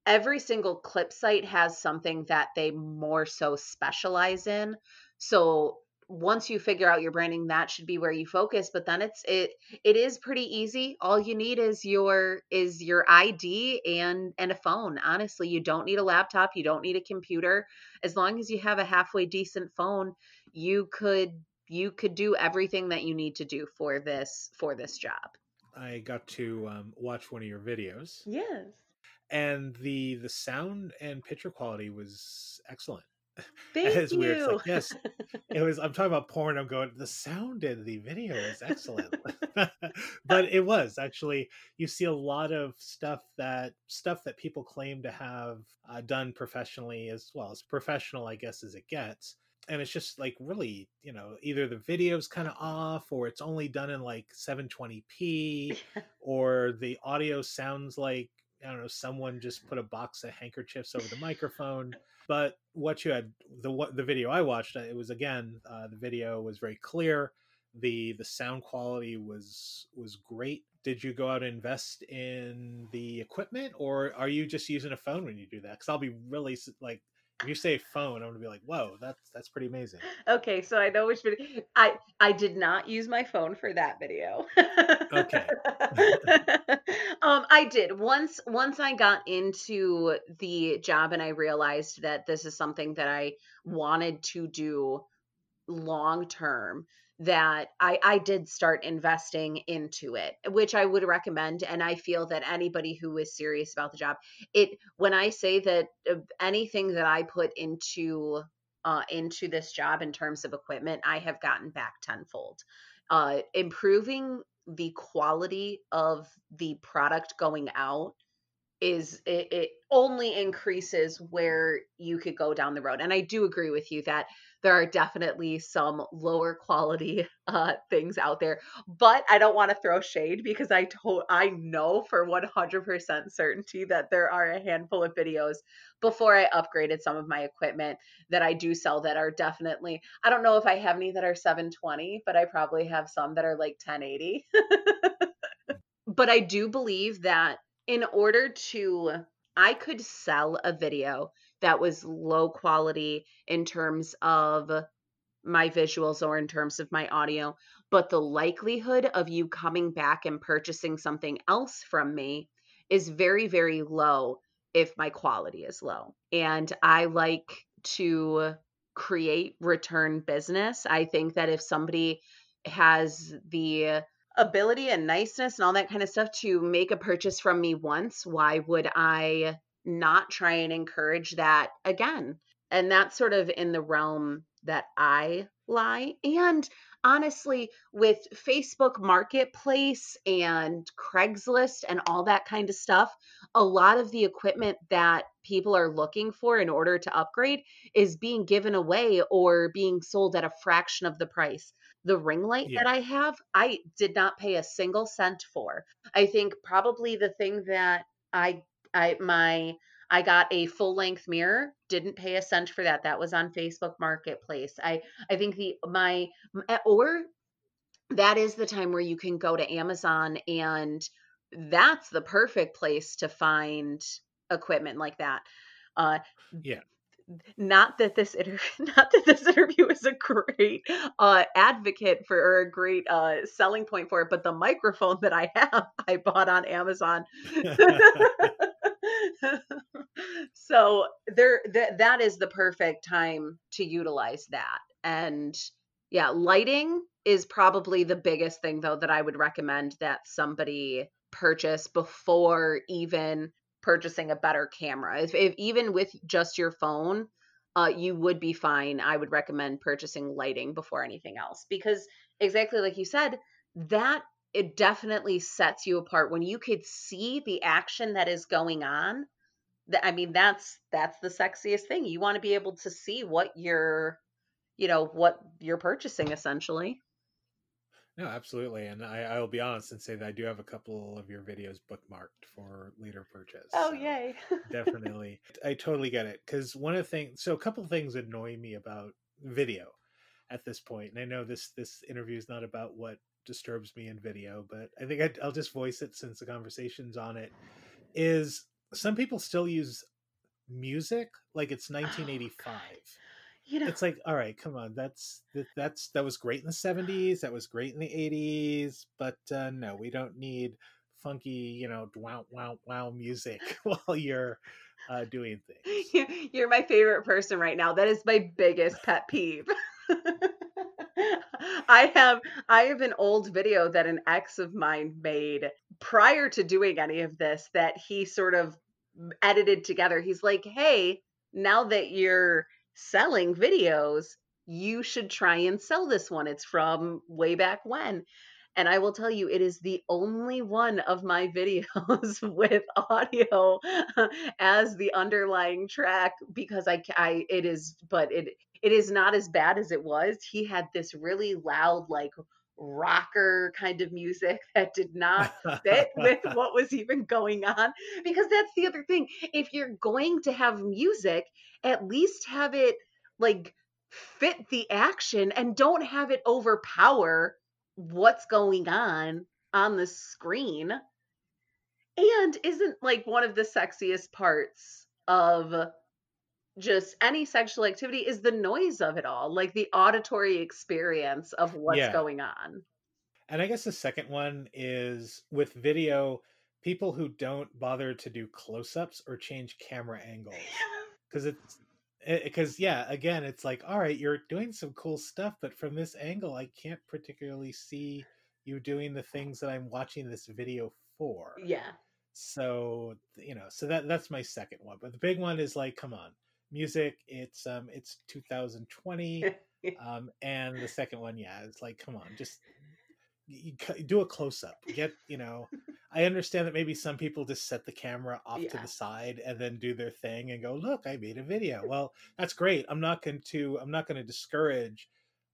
every single clip site has something that they more so specialize in. So once you figure out your branding that should be where you focus but then it's it it is pretty easy. All you need is your is your id and and a phone. Honestly you don't need a laptop you don't need a computer. As long as you have a halfway decent phone you could you could do everything that you need to do for this for this job. I got to um, watch one of your videos. Yes. And the the sound and picture quality was excellent Thank it's you. weird. It's like, yes, it was. I'm talking about porn. I'm going. The sound in the video is excellent, but it was actually. You see a lot of stuff that stuff that people claim to have uh, done professionally as well as professional, I guess, as it gets. And it's just like really, you know, either the video's kind of off, or it's only done in like 720p, or the audio sounds like I don't know, someone just put a box of handkerchiefs over the microphone. But what you had the what the video I watched, it was again uh, the video was very clear. the The sound quality was was great. Did you go out and invest in the equipment, or are you just using a phone when you do that? Because I'll be really like if you say phone, I'm gonna be like, whoa, that's that's pretty amazing. Okay, so I know which video. I I did not use my phone for that video. okay. um, I did once once I got into the job and I realized that this is something that I wanted to do long term that I, I did start investing into it, which I would recommend. And I feel that anybody who is serious about the job, it when I say that uh, anything that I put into uh, into this job in terms of equipment, I have gotten back tenfold. Uh, improving the quality of the product going out is it, it only increases where you could go down the road. And I do agree with you that there are definitely some lower quality uh, things out there. But I don't want to throw shade because I to- I know for 100% certainty that there are a handful of videos before I upgraded some of my equipment that I do sell that are definitely I don't know if I have any that are 720, but I probably have some that are like 1080. but I do believe that in order to I could sell a video that was low quality in terms of my visuals or in terms of my audio, but the likelihood of you coming back and purchasing something else from me is very, very low if my quality is low. And I like to create return business. I think that if somebody has the ability and niceness and all that kind of stuff to make a purchase from me once, why would I not try and encourage that again? And that's sort of in the realm that I lie. And honestly, with Facebook Marketplace and Craigslist and all that kind of stuff, a lot of the equipment that people are looking for in order to upgrade is being given away or being sold at a fraction of the price. The ring light Yeah. that I have, I did not pay a single cent for. I think probably the thing that I I my I got a full length mirror, didn't pay a cent for that. That was on Facebook Marketplace. I I think the my or that is the time where you can go to Amazon and that's the perfect place to find equipment like that. Uh Yeah. not that this inter- not that this interview is a great uh advocate for or a great uh selling point for it, but the microphone that I have I bought on Amazon. so there that that is the perfect time to utilize that. And yeah, lighting is probably the biggest thing though that I would recommend that somebody purchase before even purchasing a better camera. If, if even with just your phone, uh, you would be fine. I would recommend purchasing lighting before anything else because exactly like you said, that it definitely sets you apart when you could see the action that is going on. I mean, that's that's the sexiest thing. You want to be able to see what you're, you know, what you're purchasing essentially. No, absolutely. And I, I will be honest and say that I do have a couple of your videos bookmarked for later purchase. Oh so yay! definitely. I totally get it. Because one of the things, so a couple of things annoy me about video at this point, and I know this this interview is not about what disturbs me in video, but I think I'll just voice it since the conversation's on it. Is some people still use music like it's 1985? you know, it's like all right come on that's that, that's that was great in the 70s that was great in the 80s but uh no we don't need funky you know wow wow wow music while you're uh doing things You're my favorite person right now. That is my biggest pet peeve. I have I have an old video that an ex of mine made prior to doing any of this that he sort of edited together. He's like, "Hey, now that you're selling videos, you should try and sell this one. It's from way back when." And I will tell you, it is the only one of my videos with audio as the underlying track because I, I, it is, but it, it is not as bad as it was. He had this really loud, like rocker kind of music that did not fit with what was even going on. Because that's the other thing. If you're going to have music, at least have it like fit the action and don't have it overpower what's going on on the screen and isn't like one of the sexiest parts of just any sexual activity is the noise of it all like the auditory experience of what's Yeah. going on. And i guess the second one is with video people who don't bother to do close-ups or change camera angles. Because it's eh, because yeah again it's like all right you're doing some cool stuff but from this angle i can't particularly see you doing the things that i'm watching this video for. Yeah. So you know so that that's my second one but the big one is like come on music it's um it's 2020 um and the second one yeah it's like come on just you do a close up. Get you know. I understand that maybe some people just set the camera off yeah. to the side and then do their thing and go, "Look, I made a video." Well, that's great. I'm not going to. I'm not going to discourage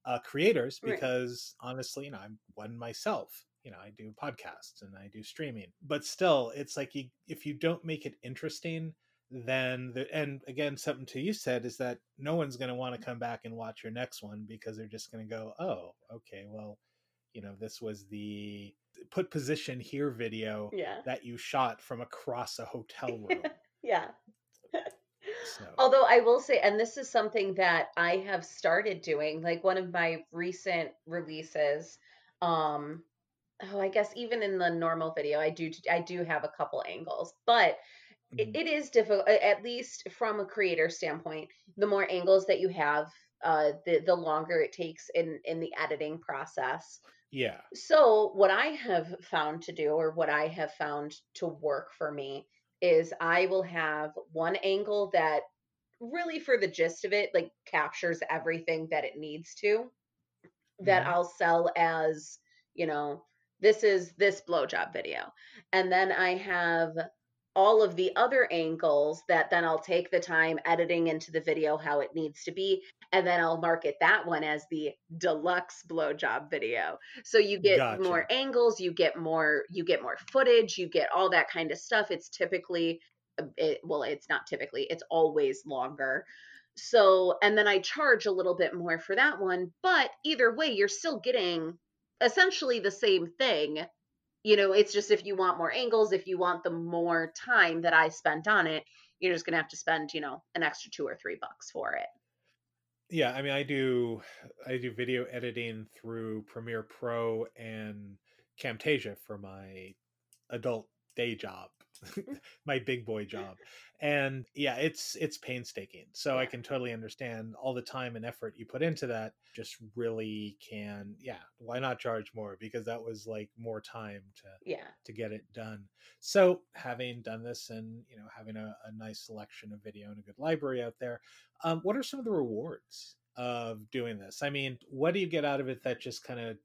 uh, creators because right. honestly, you know, I'm one myself. You know, I do podcasts and I do streaming, but still, it's like you, if you don't make it interesting, then the, and again, something to you said is that no one's going to want to come back and watch your next one because they're just going to go, oh, okay, well, you know, this was the put position here video yeah. that you shot from across a hotel room. yeah. So. Although I will say, and this is something that I have started doing, like one of my recent releases. Um, oh, I guess even in the normal video, I do I do have a couple angles, but it, mm-hmm. it is difficult. At least from a creator standpoint, the more angles that you have, uh, the the longer it takes in in the editing process. Yeah. So what I have found to do, or what I have found to work for me, is I will have one angle that really for the gist of it like captures everything that it needs to that mm-hmm. I'll sell as, you know, this is this blowjob video. And then I have all of the other angles that then I'll take the time editing into the video how it needs to be. And then I'll market that one as the deluxe blowjob video. So you get gotcha. more angles, you get more, you get more footage, you get all that kind of stuff. It's typically, uh, it, well, it's not typically, it's always longer. So, and then I charge a little bit more for that one. But either way, you're still getting essentially the same thing you know it's just if you want more angles if you want the more time that i spent on it you're just gonna have to spend you know an extra two or three bucks for it. Yeah i mean i do i do video editing through premiere pro and camtasia for my adult day job my big boy job. And yeah it's it's painstaking. So yeah. i can totally understand all the time and effort you put into that. Just really can yeah why not charge more? Because that was like more time to yeah. to get it done. So having done this and you know having a, a nice selection of video and a good library out there um, what are some of the rewards of doing this? I mean what do you get out of it that just kind of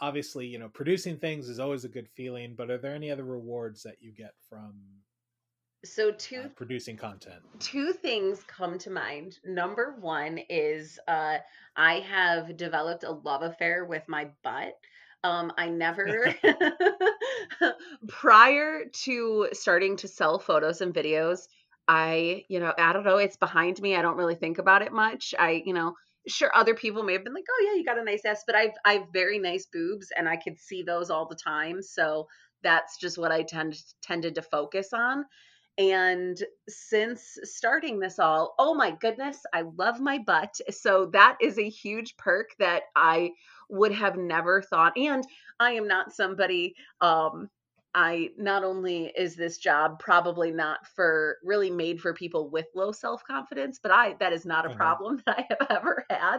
obviously you know producing things is always a good feeling but are there any other rewards that you get from so two uh, producing content? two things come to mind. Number one is uh i have developed a love affair with my butt. Um i never prior to starting to sell photos and videos i you know i don't know it's behind me i don't really think about it much. I you know sure other people may have been like oh yeah you got a nice ass but i've i've very nice boobs and i could see those all the time. So that's just what i tend tended to focus on. And since starting this all oh my goodness i love my butt. So that is a huge perk that i would have never thought and i am not somebody um I not only is this job probably not for really made for people with low self confidence, but I that is not a mm-hmm. problem that I have ever had.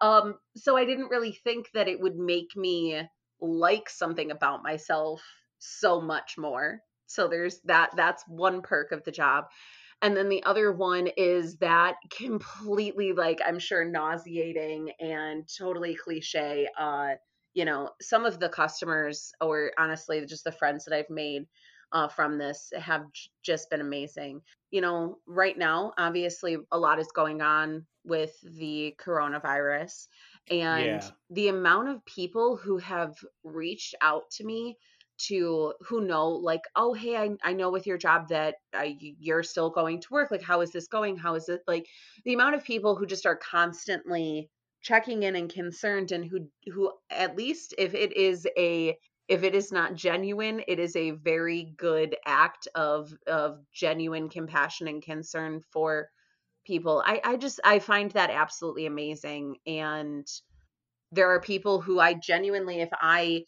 Um, so I didn't really think that it would make me like something about myself so much more. So there's that. That's one perk of the job. And then the other one is that completely like I'm sure nauseating and totally cliche uh you know, some of the customers, or honestly, just the friends that I've made uh, from this have j- just been amazing. You know, right now, obviously, a lot is going on with the coronavirus, and yeah. the amount of people who have reached out to me to who know like oh hey I, I know with your job that uh, you're still going to work like how is this going how is it like the amount of people who just are constantly checking in and concerned and who who at least if it is a if it is not genuine it is a very good act of of genuine compassion and concern for people. I i just i find that absolutely amazing and there are people who i genuinely if i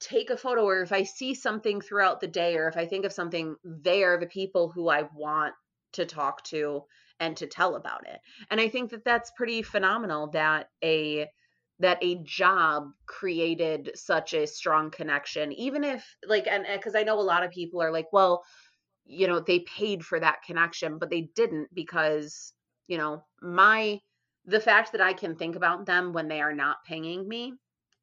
take a photo or if i see something throughout the day or if i think of something they are the people who i want to talk to and to tell about it. And I think that that's pretty phenomenal that a that a job created such a strong connection even if like and because i know a lot of people are like well you know they paid for that connection but they didn't because you know my the fact that i can think about them when they are not paying me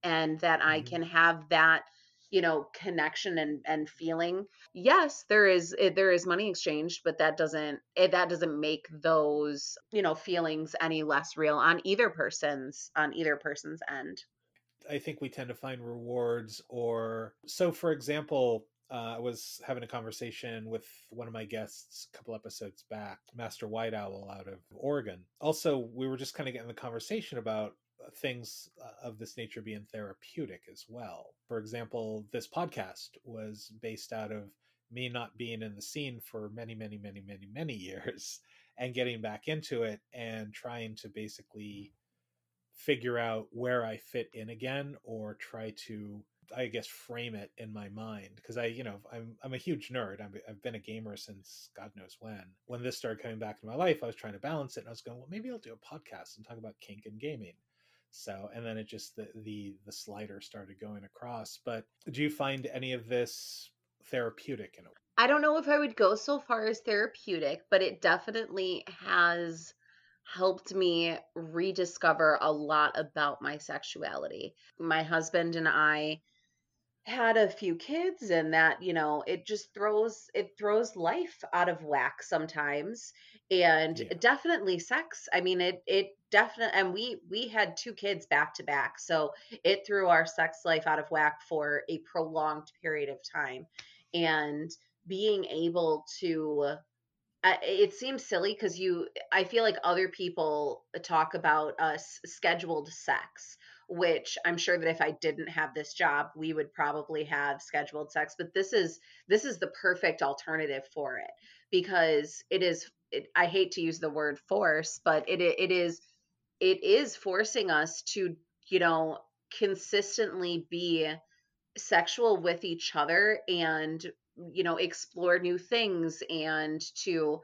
and that I Mhm. can have that you know connection and and feeling yes there is eh, there is money exchanged but that doesn't eh, that doesn't make those you know feelings any less real on either person's on either person's end I think we tend to find rewards or so for example uh, I was having a conversation with one of my guests a couple episodes back, Master White Owl out of Oregon. Also, we were just kind of getting the conversation about things uh, of this nature being therapeutic as well. For example, this podcast was based out of me not being in the scene for many, many, many, many, many years and getting back into it and trying to basically figure out where I fit in again or try to I guess frame it in my mind. Because I you know I'm I'm a huge nerd. I have been a gamer since God knows when. When this started coming back in my life I was trying to balance it and I was going well maybe I'll do a podcast and talk about kink and gaming so and then it just the the the slider started going across but do you find any of this therapeutic in a way I don't know if I would go so far as therapeutic but it definitely has helped me rediscover a lot about my sexuality. My husband and I had a few kids and that, you know, it just throws it throws life out of whack sometimes and yeah definitely sex. I mean it it definitely and we we had two kids back to back. So it threw our sex life out of whack for a prolonged period of time. And being able to I, it seems silly because you i feel like other people talk about us scheduled sex which i'm sure that if i didn't have this job we would probably have scheduled sex but this is this is the perfect alternative for it because it is it, i hate to use the word force but it it is it is forcing us to you know consistently be sexual with each other and you know explore new things and to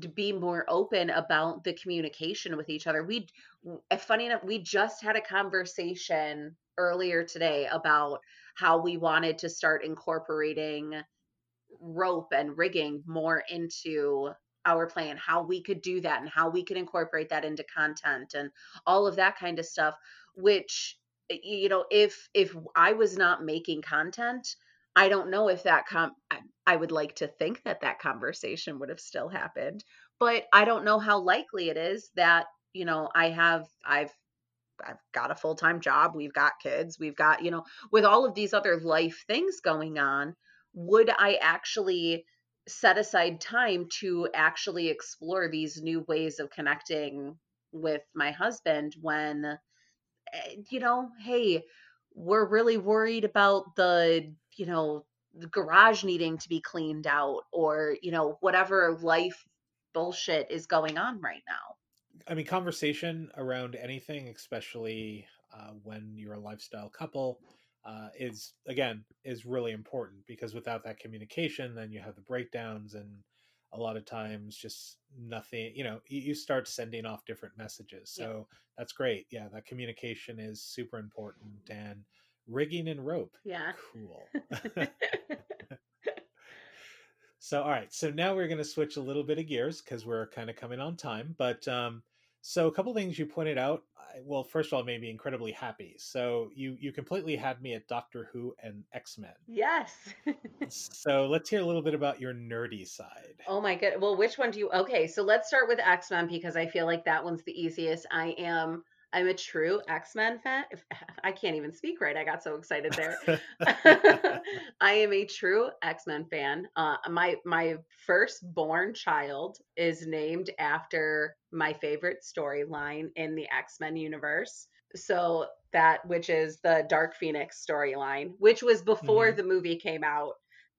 to be more open about the communication with each other. We funny enough we just had a conversation earlier today about how we wanted to start incorporating rope and rigging more into our plan how we could do that and how we could incorporate that into content and all of that kind of stuff which you know if if i was not making content I don't know if that com I, I would like to think that that conversation would have still happened, but I don't know how likely it is that, you know, I have I've I've got a full-time job, we've got kids, we've got, you know, with all of these other life things going on, would I actually set aside time to actually explore these new ways of connecting with my husband when eh, you know, hey, we're really worried about the, you know, the garage needing to be cleaned out or, you know, whatever life bullshit is going on right now. I mean, conversation around anything, especially uh, when you're a lifestyle couple, uh, is again is really important because without that communication, then you have the breakdowns, and a lot of times just nothing. You know, you, start sending off different messages. Yeah. So that's great. Yeah, that communication is super important, and rigging and rope, Yeah. cool. So, all right. So now we're going to switch a little bit of gears because we're kind of coming on time. But um, so a couple things you pointed out. I, well, first of all, made me incredibly happy. So you you completely had me at Doctor Who and X Men. yes. so let's hear a little bit about your nerdy side. oh my god. Well, which one do you Okay, so let's start with X-Men because I feel like that one's the easiest. I am I'm a true X-Men fan. I can't even speak right. I got so excited there. I am a true X-Men fan. Uh, my my firstborn child is named after my favorite storyline in the X-Men universe. So that which is the Dark Phoenix storyline, which was before Mhm. the movie came out.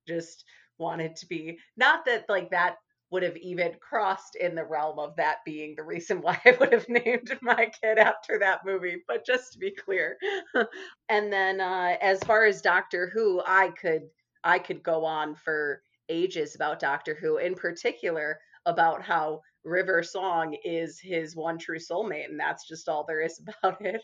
Just wanted to be not that like that would have even crossed in the realm of that being the reason why I would have named my kid after that movie, but just to be clear. and then uh as far as Doctor Who, I could I could go on for ages about Doctor Who, in particular about how River Song is his one true soulmate, and that's just all there is about it.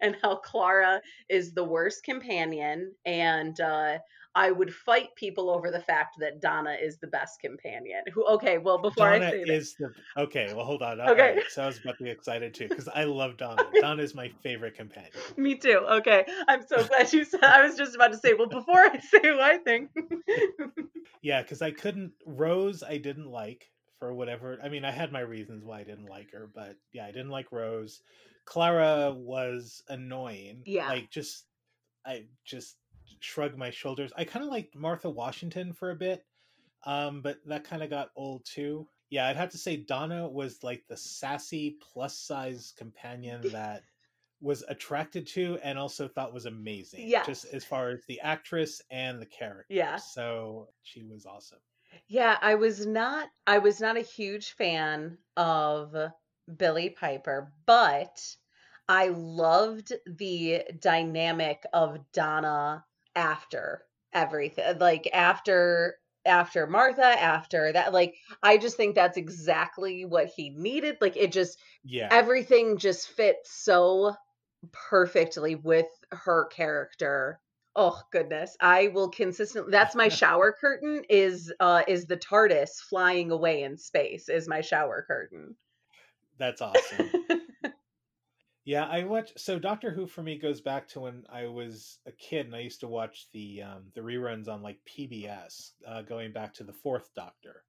And how Clara is the worst companion, and uh, I would fight people over the fact that Donna is the best companion. Who? Okay, well before Donna I say is the okay. Well, hold on. Okay. Okay, so I was about to be excited too because I love Donna. Donna is my favorite companion. me too. Okay, I'm so glad you said. I was just about to say. Well, before I say what I think, Yeah, because I couldn't Rose. I didn't like for whatever. I mean, I had my reasons why I didn't like her, but yeah, I didn't like Rose. Clara was annoying. Yeah. like just I just shrugged my shoulders. I kind of liked Martha Washington for a bit, um, but that kind of got old too. Yeah, I'd have to say Donna was like the sassy plus size companion that was attracted to and also thought was amazing. Yeah. Just as far as the actress and the character. Yeah. So she was awesome. Yeah, I was not. I was not a huge fan of Billie Piper, but I loved the dynamic of Donna after everything. Like after after Martha, after that, like I just think that's exactly what he needed. Like it just Yeah. everything just fits so perfectly with her character. Oh goodness. I will consistently that's my shower curtain is uh is the TARDIS flying away in space is my shower curtain. That's awesome. Yeah, I watch. So Doctor Who for me goes back to when I was a kid, and I used to watch the um, the reruns on like PBS, uh, going back to the fourth Doctor,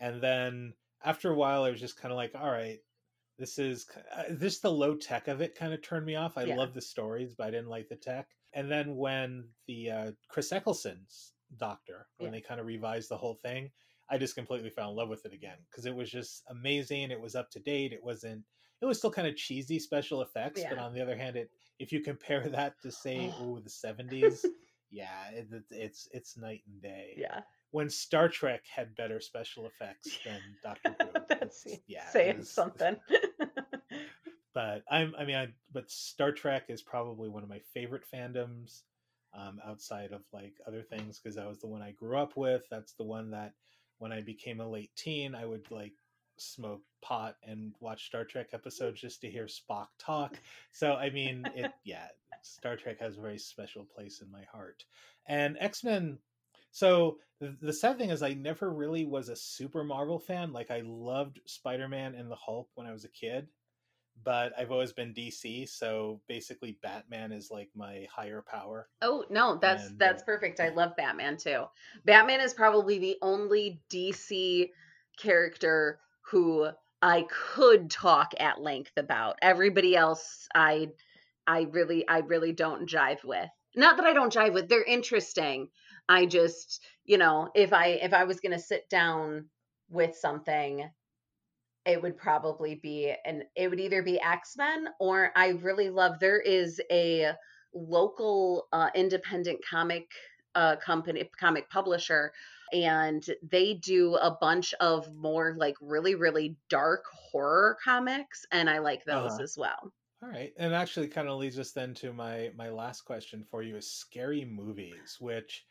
and then after a while, I was just kind of like, all right, this is uh, this the low tech of it kind of turned me off. I Yeah. love the stories, but I didn't like the tech. And then when the uh, Chris Eccleston's Doctor, when Yeah. they kind of revised the whole thing, I just completely fell in love with it again because it was just amazing. It was up to date. It wasn't. It was still kind of cheesy special effects, but on the other hand, it if you compare that to say, Oh. oh, the seventies, yeah, it, it- it's it's night and day. yeah. When Star Trek had better special effects than Doctor Who, that's yeah, saying was- something. But I'm I mean I but Star Trek is probably one of my favorite fandoms um, outside of like other things because that was the one I grew up with. That's the one that when I became a late teen, I would like smoke pot and watch Star Trek episodes just to hear Spock talk. So I mean it yeah, Star Trek has a very special place in my heart. And X-Men so the, the sad thing is I never really was a super Marvel fan. Like I loved Spider-Man and the Hulk when I was a kid but I've always been DC, so basically Batman is like my higher power. Oh no, that's And, that's uh, perfect. I love Batman too. Batman is probably the only DC character who I could talk at length about. Everybody else I I really I really don't jive with. Not that I don't jive with. They're interesting. I just, you know, if I if I was going to sit down with something it would probably be and it would either be X-Men or I really love there is a local uh, independent comic uh, company comic publisher and they do a bunch of more like really really dark horror comics and I like those Uh-huh. as well. All right, and actually kind of leads us then to my my last question for you is scary movies, which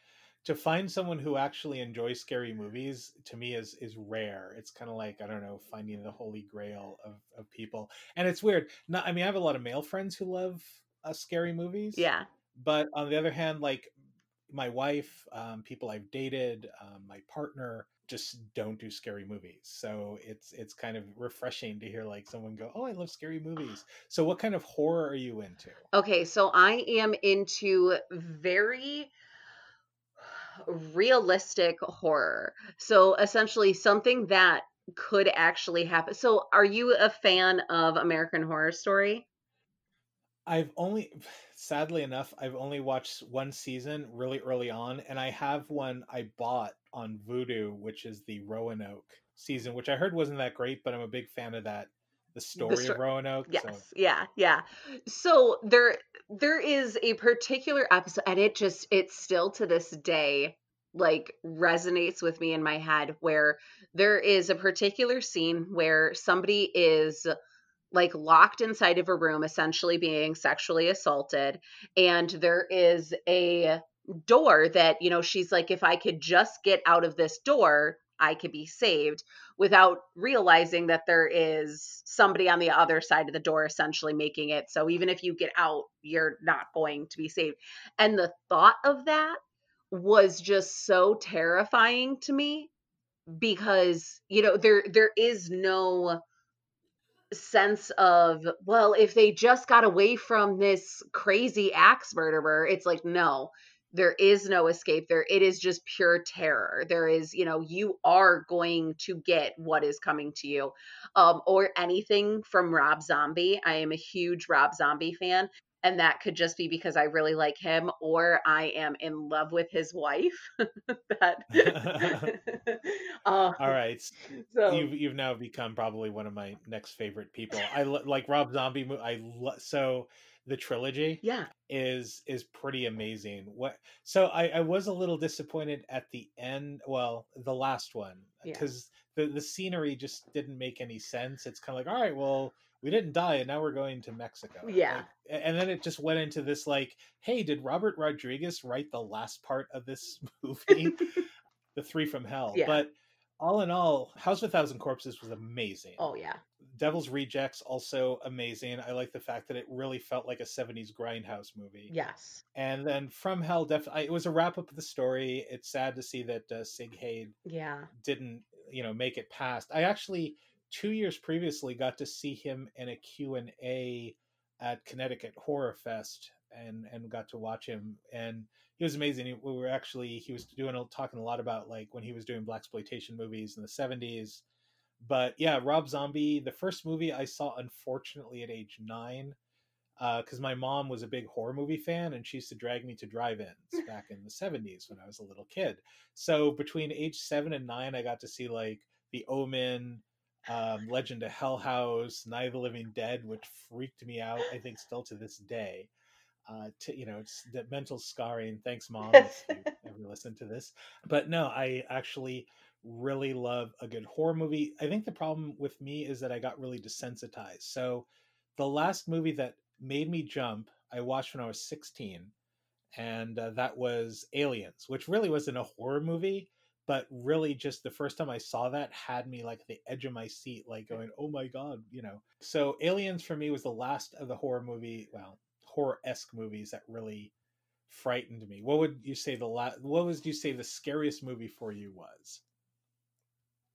to find someone who actually enjoys scary movies to me is is rare. It's kind of like I don't know finding the holy grail of of people, and it's weird. Not, I mean, I have a lot of male friends who love uh, scary movies. Yeah. but on the other hand like my wife um, people i've dated um, my partner just don't do scary movies so it's it's kind of refreshing to hear like someone go oh i love scary movies so what kind of horror are you into Okay, so I am into very realistic horror. So essentially something that could actually happen. So are you a fan of American Horror Story? i've only sadly enough i've only watched one season really early on and i have one i bought on Vudu which is the roanoke season which i heard wasn't that great but i'm a big fan of that the story sto- of roanoke Yes. so Yeah, yeah. So there there is a particular episode and it just it still to this day like resonates with me in my head where there is a particular scene where somebody is like locked inside of a room essentially being sexually assaulted and there is a door that you know she's like if i could just get out of this door I could be saved without realizing that there is somebody on the other side of the door essentially making it. So even if you get out you're not going to be saved and the thought of that was just so terrifying to me because you know there there is no sense of well if they just got away from this crazy axe murderer it's like no there is no escape there it is just pure terror there is you know you are going to get what is coming to you um or anything from rob zombie i am a huge rob zombie fan and that could just be because I really like him or I am in love with his wife. that uh, All right. So you've you've now become probably one of my next favorite people. I like Rob Zombie I lo- so the trilogy yeah is is pretty amazing what so I, I was a little disappointed at the end well the last one because yeah. the the scenery just didn't make any sense it's kind of like all right well we didn't die and now we're going to Mexico. Yeah. Like, and then it just went into this like, hey, did Robert Rodriguez write the last part of this movie? the Three from Hell. Yeah. But all in all, House of a Thousand Corpses was amazing. Oh yeah. Devil's Rejects also amazing. I like the fact that it really felt like a 70s grindhouse movie. Yes. And then From Hell definitely it was a wrap up of the story. It's sad to see that uh, Sid Haig yeah didn't, you know, make it past. I actually two years previously got to see him in a Q&A at Connecticut Horror Fest and and got to watch him and he was amazing. He, we were actually he was doing talking a lot about like when he was doing black exploitation movies in the 70s. But yeah, Rob Zombie, the first movie I saw unfortunately at age 9 because uh, my mom was a big horror movie fan and she used to drag me to drive-ins back in the 70s when I was a little kid. So between age 7 and 9 I got to see like The Omen, um, Legend of Hell House, Night of the Living Dead, which freaked me out. I think still to this day. Uh, to, you know, it's the mental scarring. Thanks, mom, if you ever listen to this. But no, I actually really love a good horror movie. I think the problem with me is that I got really desensitized. So the last movie that made me jump, I watched when I was 16, and uh, that was Aliens, which really wasn't a horror movie but really just the first time i saw that had me like at the edge of my seat like going oh my god you know so aliens for me was the last of the horror movie well horror-esque movies that really frightened me what would you say the last what would you say the scariest movie for you was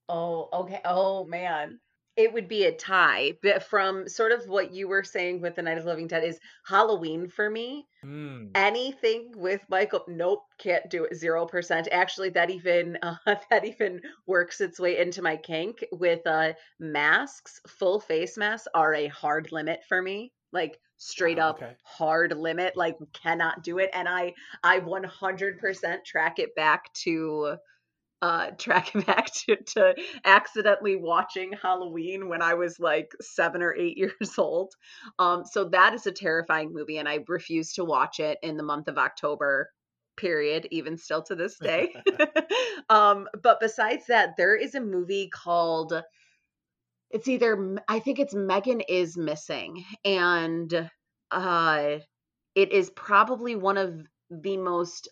oh okay oh man it would be a tie but from sort of what you were saying with the night of the living dead is halloween for me mm. anything with michael nope can't do it zero percent actually that even uh, that even works its way into my kink with uh masks full face masks are a hard limit for me like straight up okay. hard limit like cannot do it and i i 100% track it back to uh track back to, to accidentally watching halloween when i was like seven or eight years old. Um so that is a terrifying movie and i refuse to watch it in the month of october period even still to this day. Um but besides that there is a movie called it's either i think it's megan is missing and uh it is probably one of the most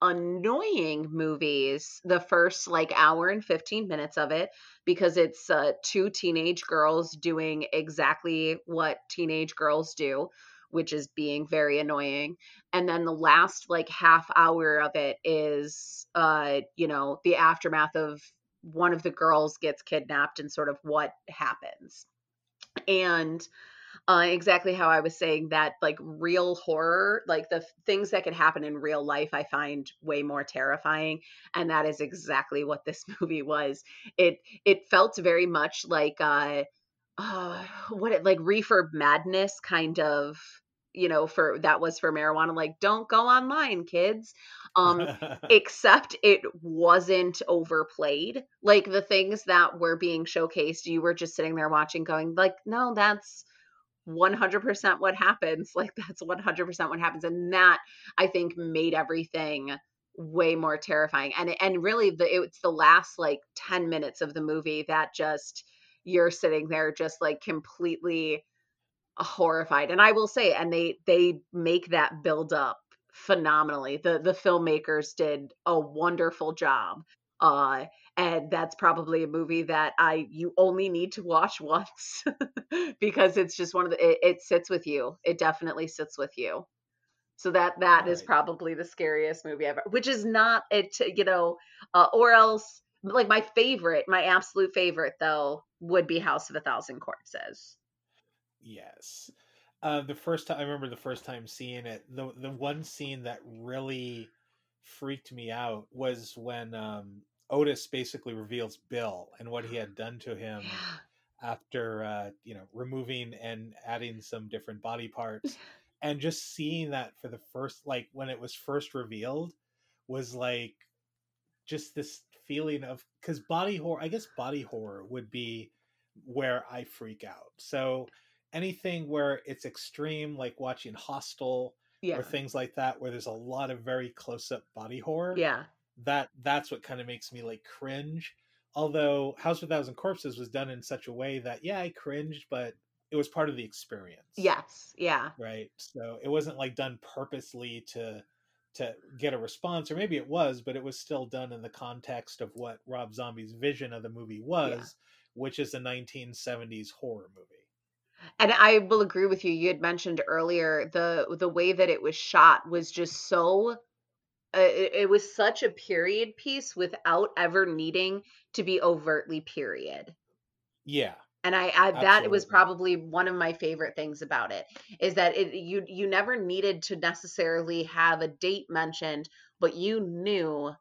annoying movies the first like hour and 15 minutes of it because it's uh, two teenage girls doing exactly what teenage girls do which is being very annoying. And then the last like half hour of it is uh you know the aftermath of one of the girls gets kidnapped and sort of what happens. And uh, exactly how I was saying that like real horror, like the things that could happen in real life, I find way more terrifying, and that is exactly what this movie was. It it felt very much like uh, uh what it like reefer madness kind of you know for that was for marijuana like don't go online kids um except it wasn't overplayed like the things that were being showcased you were just sitting there watching going like no that's 100% what happens. Like that's 100% what happens. And that I think made everything way more terrifying. And and really the it's the last like 10 minutes of the movie that just you're sitting there just like completely horrified. And I will say and they they make that build up phenomenally. The the filmmakers did a wonderful job. Uh and that's probably a movie that I you only need to watch once because it's just one of the it, it, sits with you. It definitely sits with you. So that that All is probably the scariest movie ever, which is not it. You know, uh, or else like my favorite, my absolute favorite though would be House of a Thousand Corpses. Yes. Uh, the first time I remember the first time seeing it, the the one scene that really freaked me out was when um, Otis basically reveals Bill and what he had done to him yeah. after uh, you know removing and adding some different body parts, and just seeing that for the first like when it was first revealed was like just this feeling of because body horror I guess body horror would be where I freak out. So anything where it's extreme, like watching Hostel yeah. or things like that, where there's a lot of very close up body horror. Yeah that that's what kind of makes me like cringe. Although House of a Thousand Corpses was done in such a way that yeah, I cringed, but it was part of the experience. Yes, yeah. Right. So it wasn't like done purposely to to get a response or maybe it was, but it was still done in the context of what Rob Zombie's vision of the movie was, yeah. which is a 1970s horror movie and i will agree with you you had mentioned earlier the the way that it was shot was just so it, it was such a period piece without ever needing to be overtly period. Yeah. And I, I that it was probably one of my favorite things about it is that it you you never needed to necessarily have a date mentioned, but you knew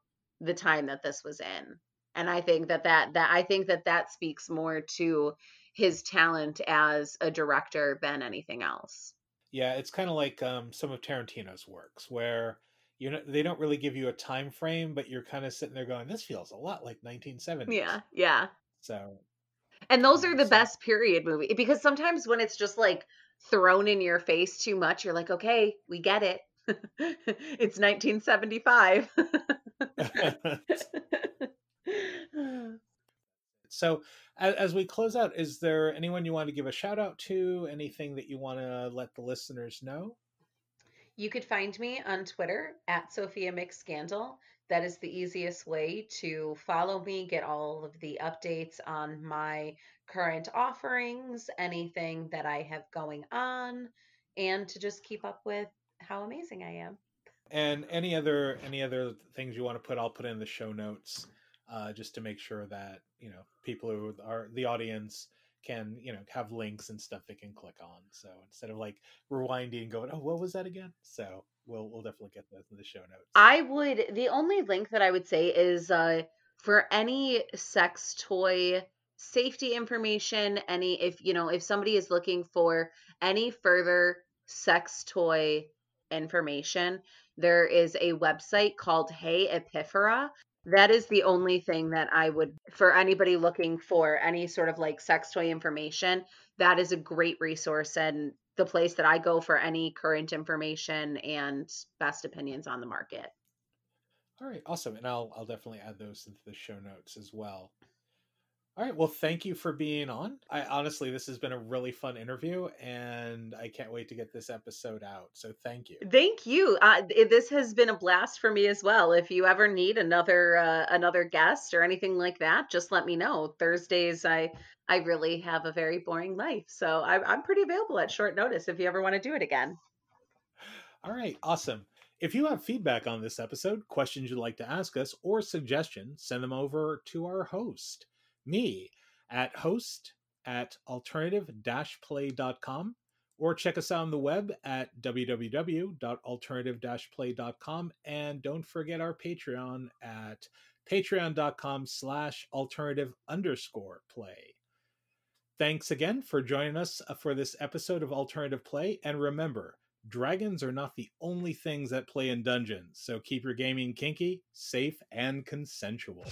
the time that this was in. And I think that that that I think that that speaks more to his talent as a director than anything else. Yeah, it's kind of like um, some of Tarantino's works where you know they don't really give you a time frame but you're kind of sitting there going this feels a lot like 1970 yeah yeah. So and those are the so. best period movie because sometimes when it's just like thrown in your face too much you're like okay we get it. It's 1975 so as, as, we close out is there anyone you want to give a shout out to? Anything that you want to let the listeners know you could find me on Twitter at Sophia McScandal. That is the easiest way to follow me, get all of the updates on my current offerings, anything that I have going on, and to just keep up with how amazing I am. And any other any other things you want to put, I'll put in the show notes, uh, just to make sure that you know people who are the audience can you know have links and stuff they can click on. So instead of like rewinding and going oh what was that again? So we'll we'll definitely get those in the show notes. I would the only link that i would say is uh for any sex toy safety information any if you know if somebody is looking for any further sex toy information there is a website called hey epiphora that is the only thing that I would for anybody looking for any sort of like sex toy information. That is a great resource and the place that I go for any current information and best opinions on the market. All right, awesome. And I'll I'll definitely add those into the show notes as well. All right. Well, thank you for being on. I honestly, this has been a really fun interview, and I can't wait to get this episode out. So, thank you. Thank you. Uh, this has been a blast for me as well. If you ever need another uh, another guest or anything like that, just let me know. Thursdays, I I really have a very boring life, so I, I'm pretty available at short notice if you ever want to do it again. All right. Awesome. If you have feedback on this episode, questions you'd like to ask us, or suggestions, send them over to our host me at host at alternative play.com or check us out on the web at www.alternative play.com and don't forget our patreon at patreon.com slash alternative underscore play. Thanks again for joining us uh, for this episode of alternative play. And remember dragons are not the only things that play in dungeons. So keep your gaming kinky safe and consensual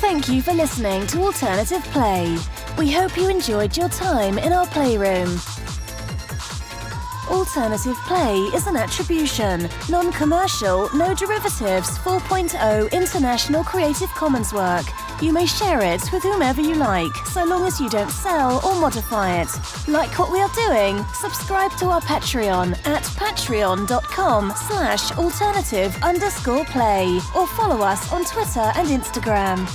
Thank you for listening to Alternative Play. We hope you enjoyed your time in our playroom. Alternative Play is an attribution, non commercial, no derivatives 4.0 international creative commons work You may share it with whomever you like, so long as you don't sell or modify it. Like what we are doing? Subscribe to our Patreon at patreon.com slash alternative underscore play or follow us on Twitter and Instagram.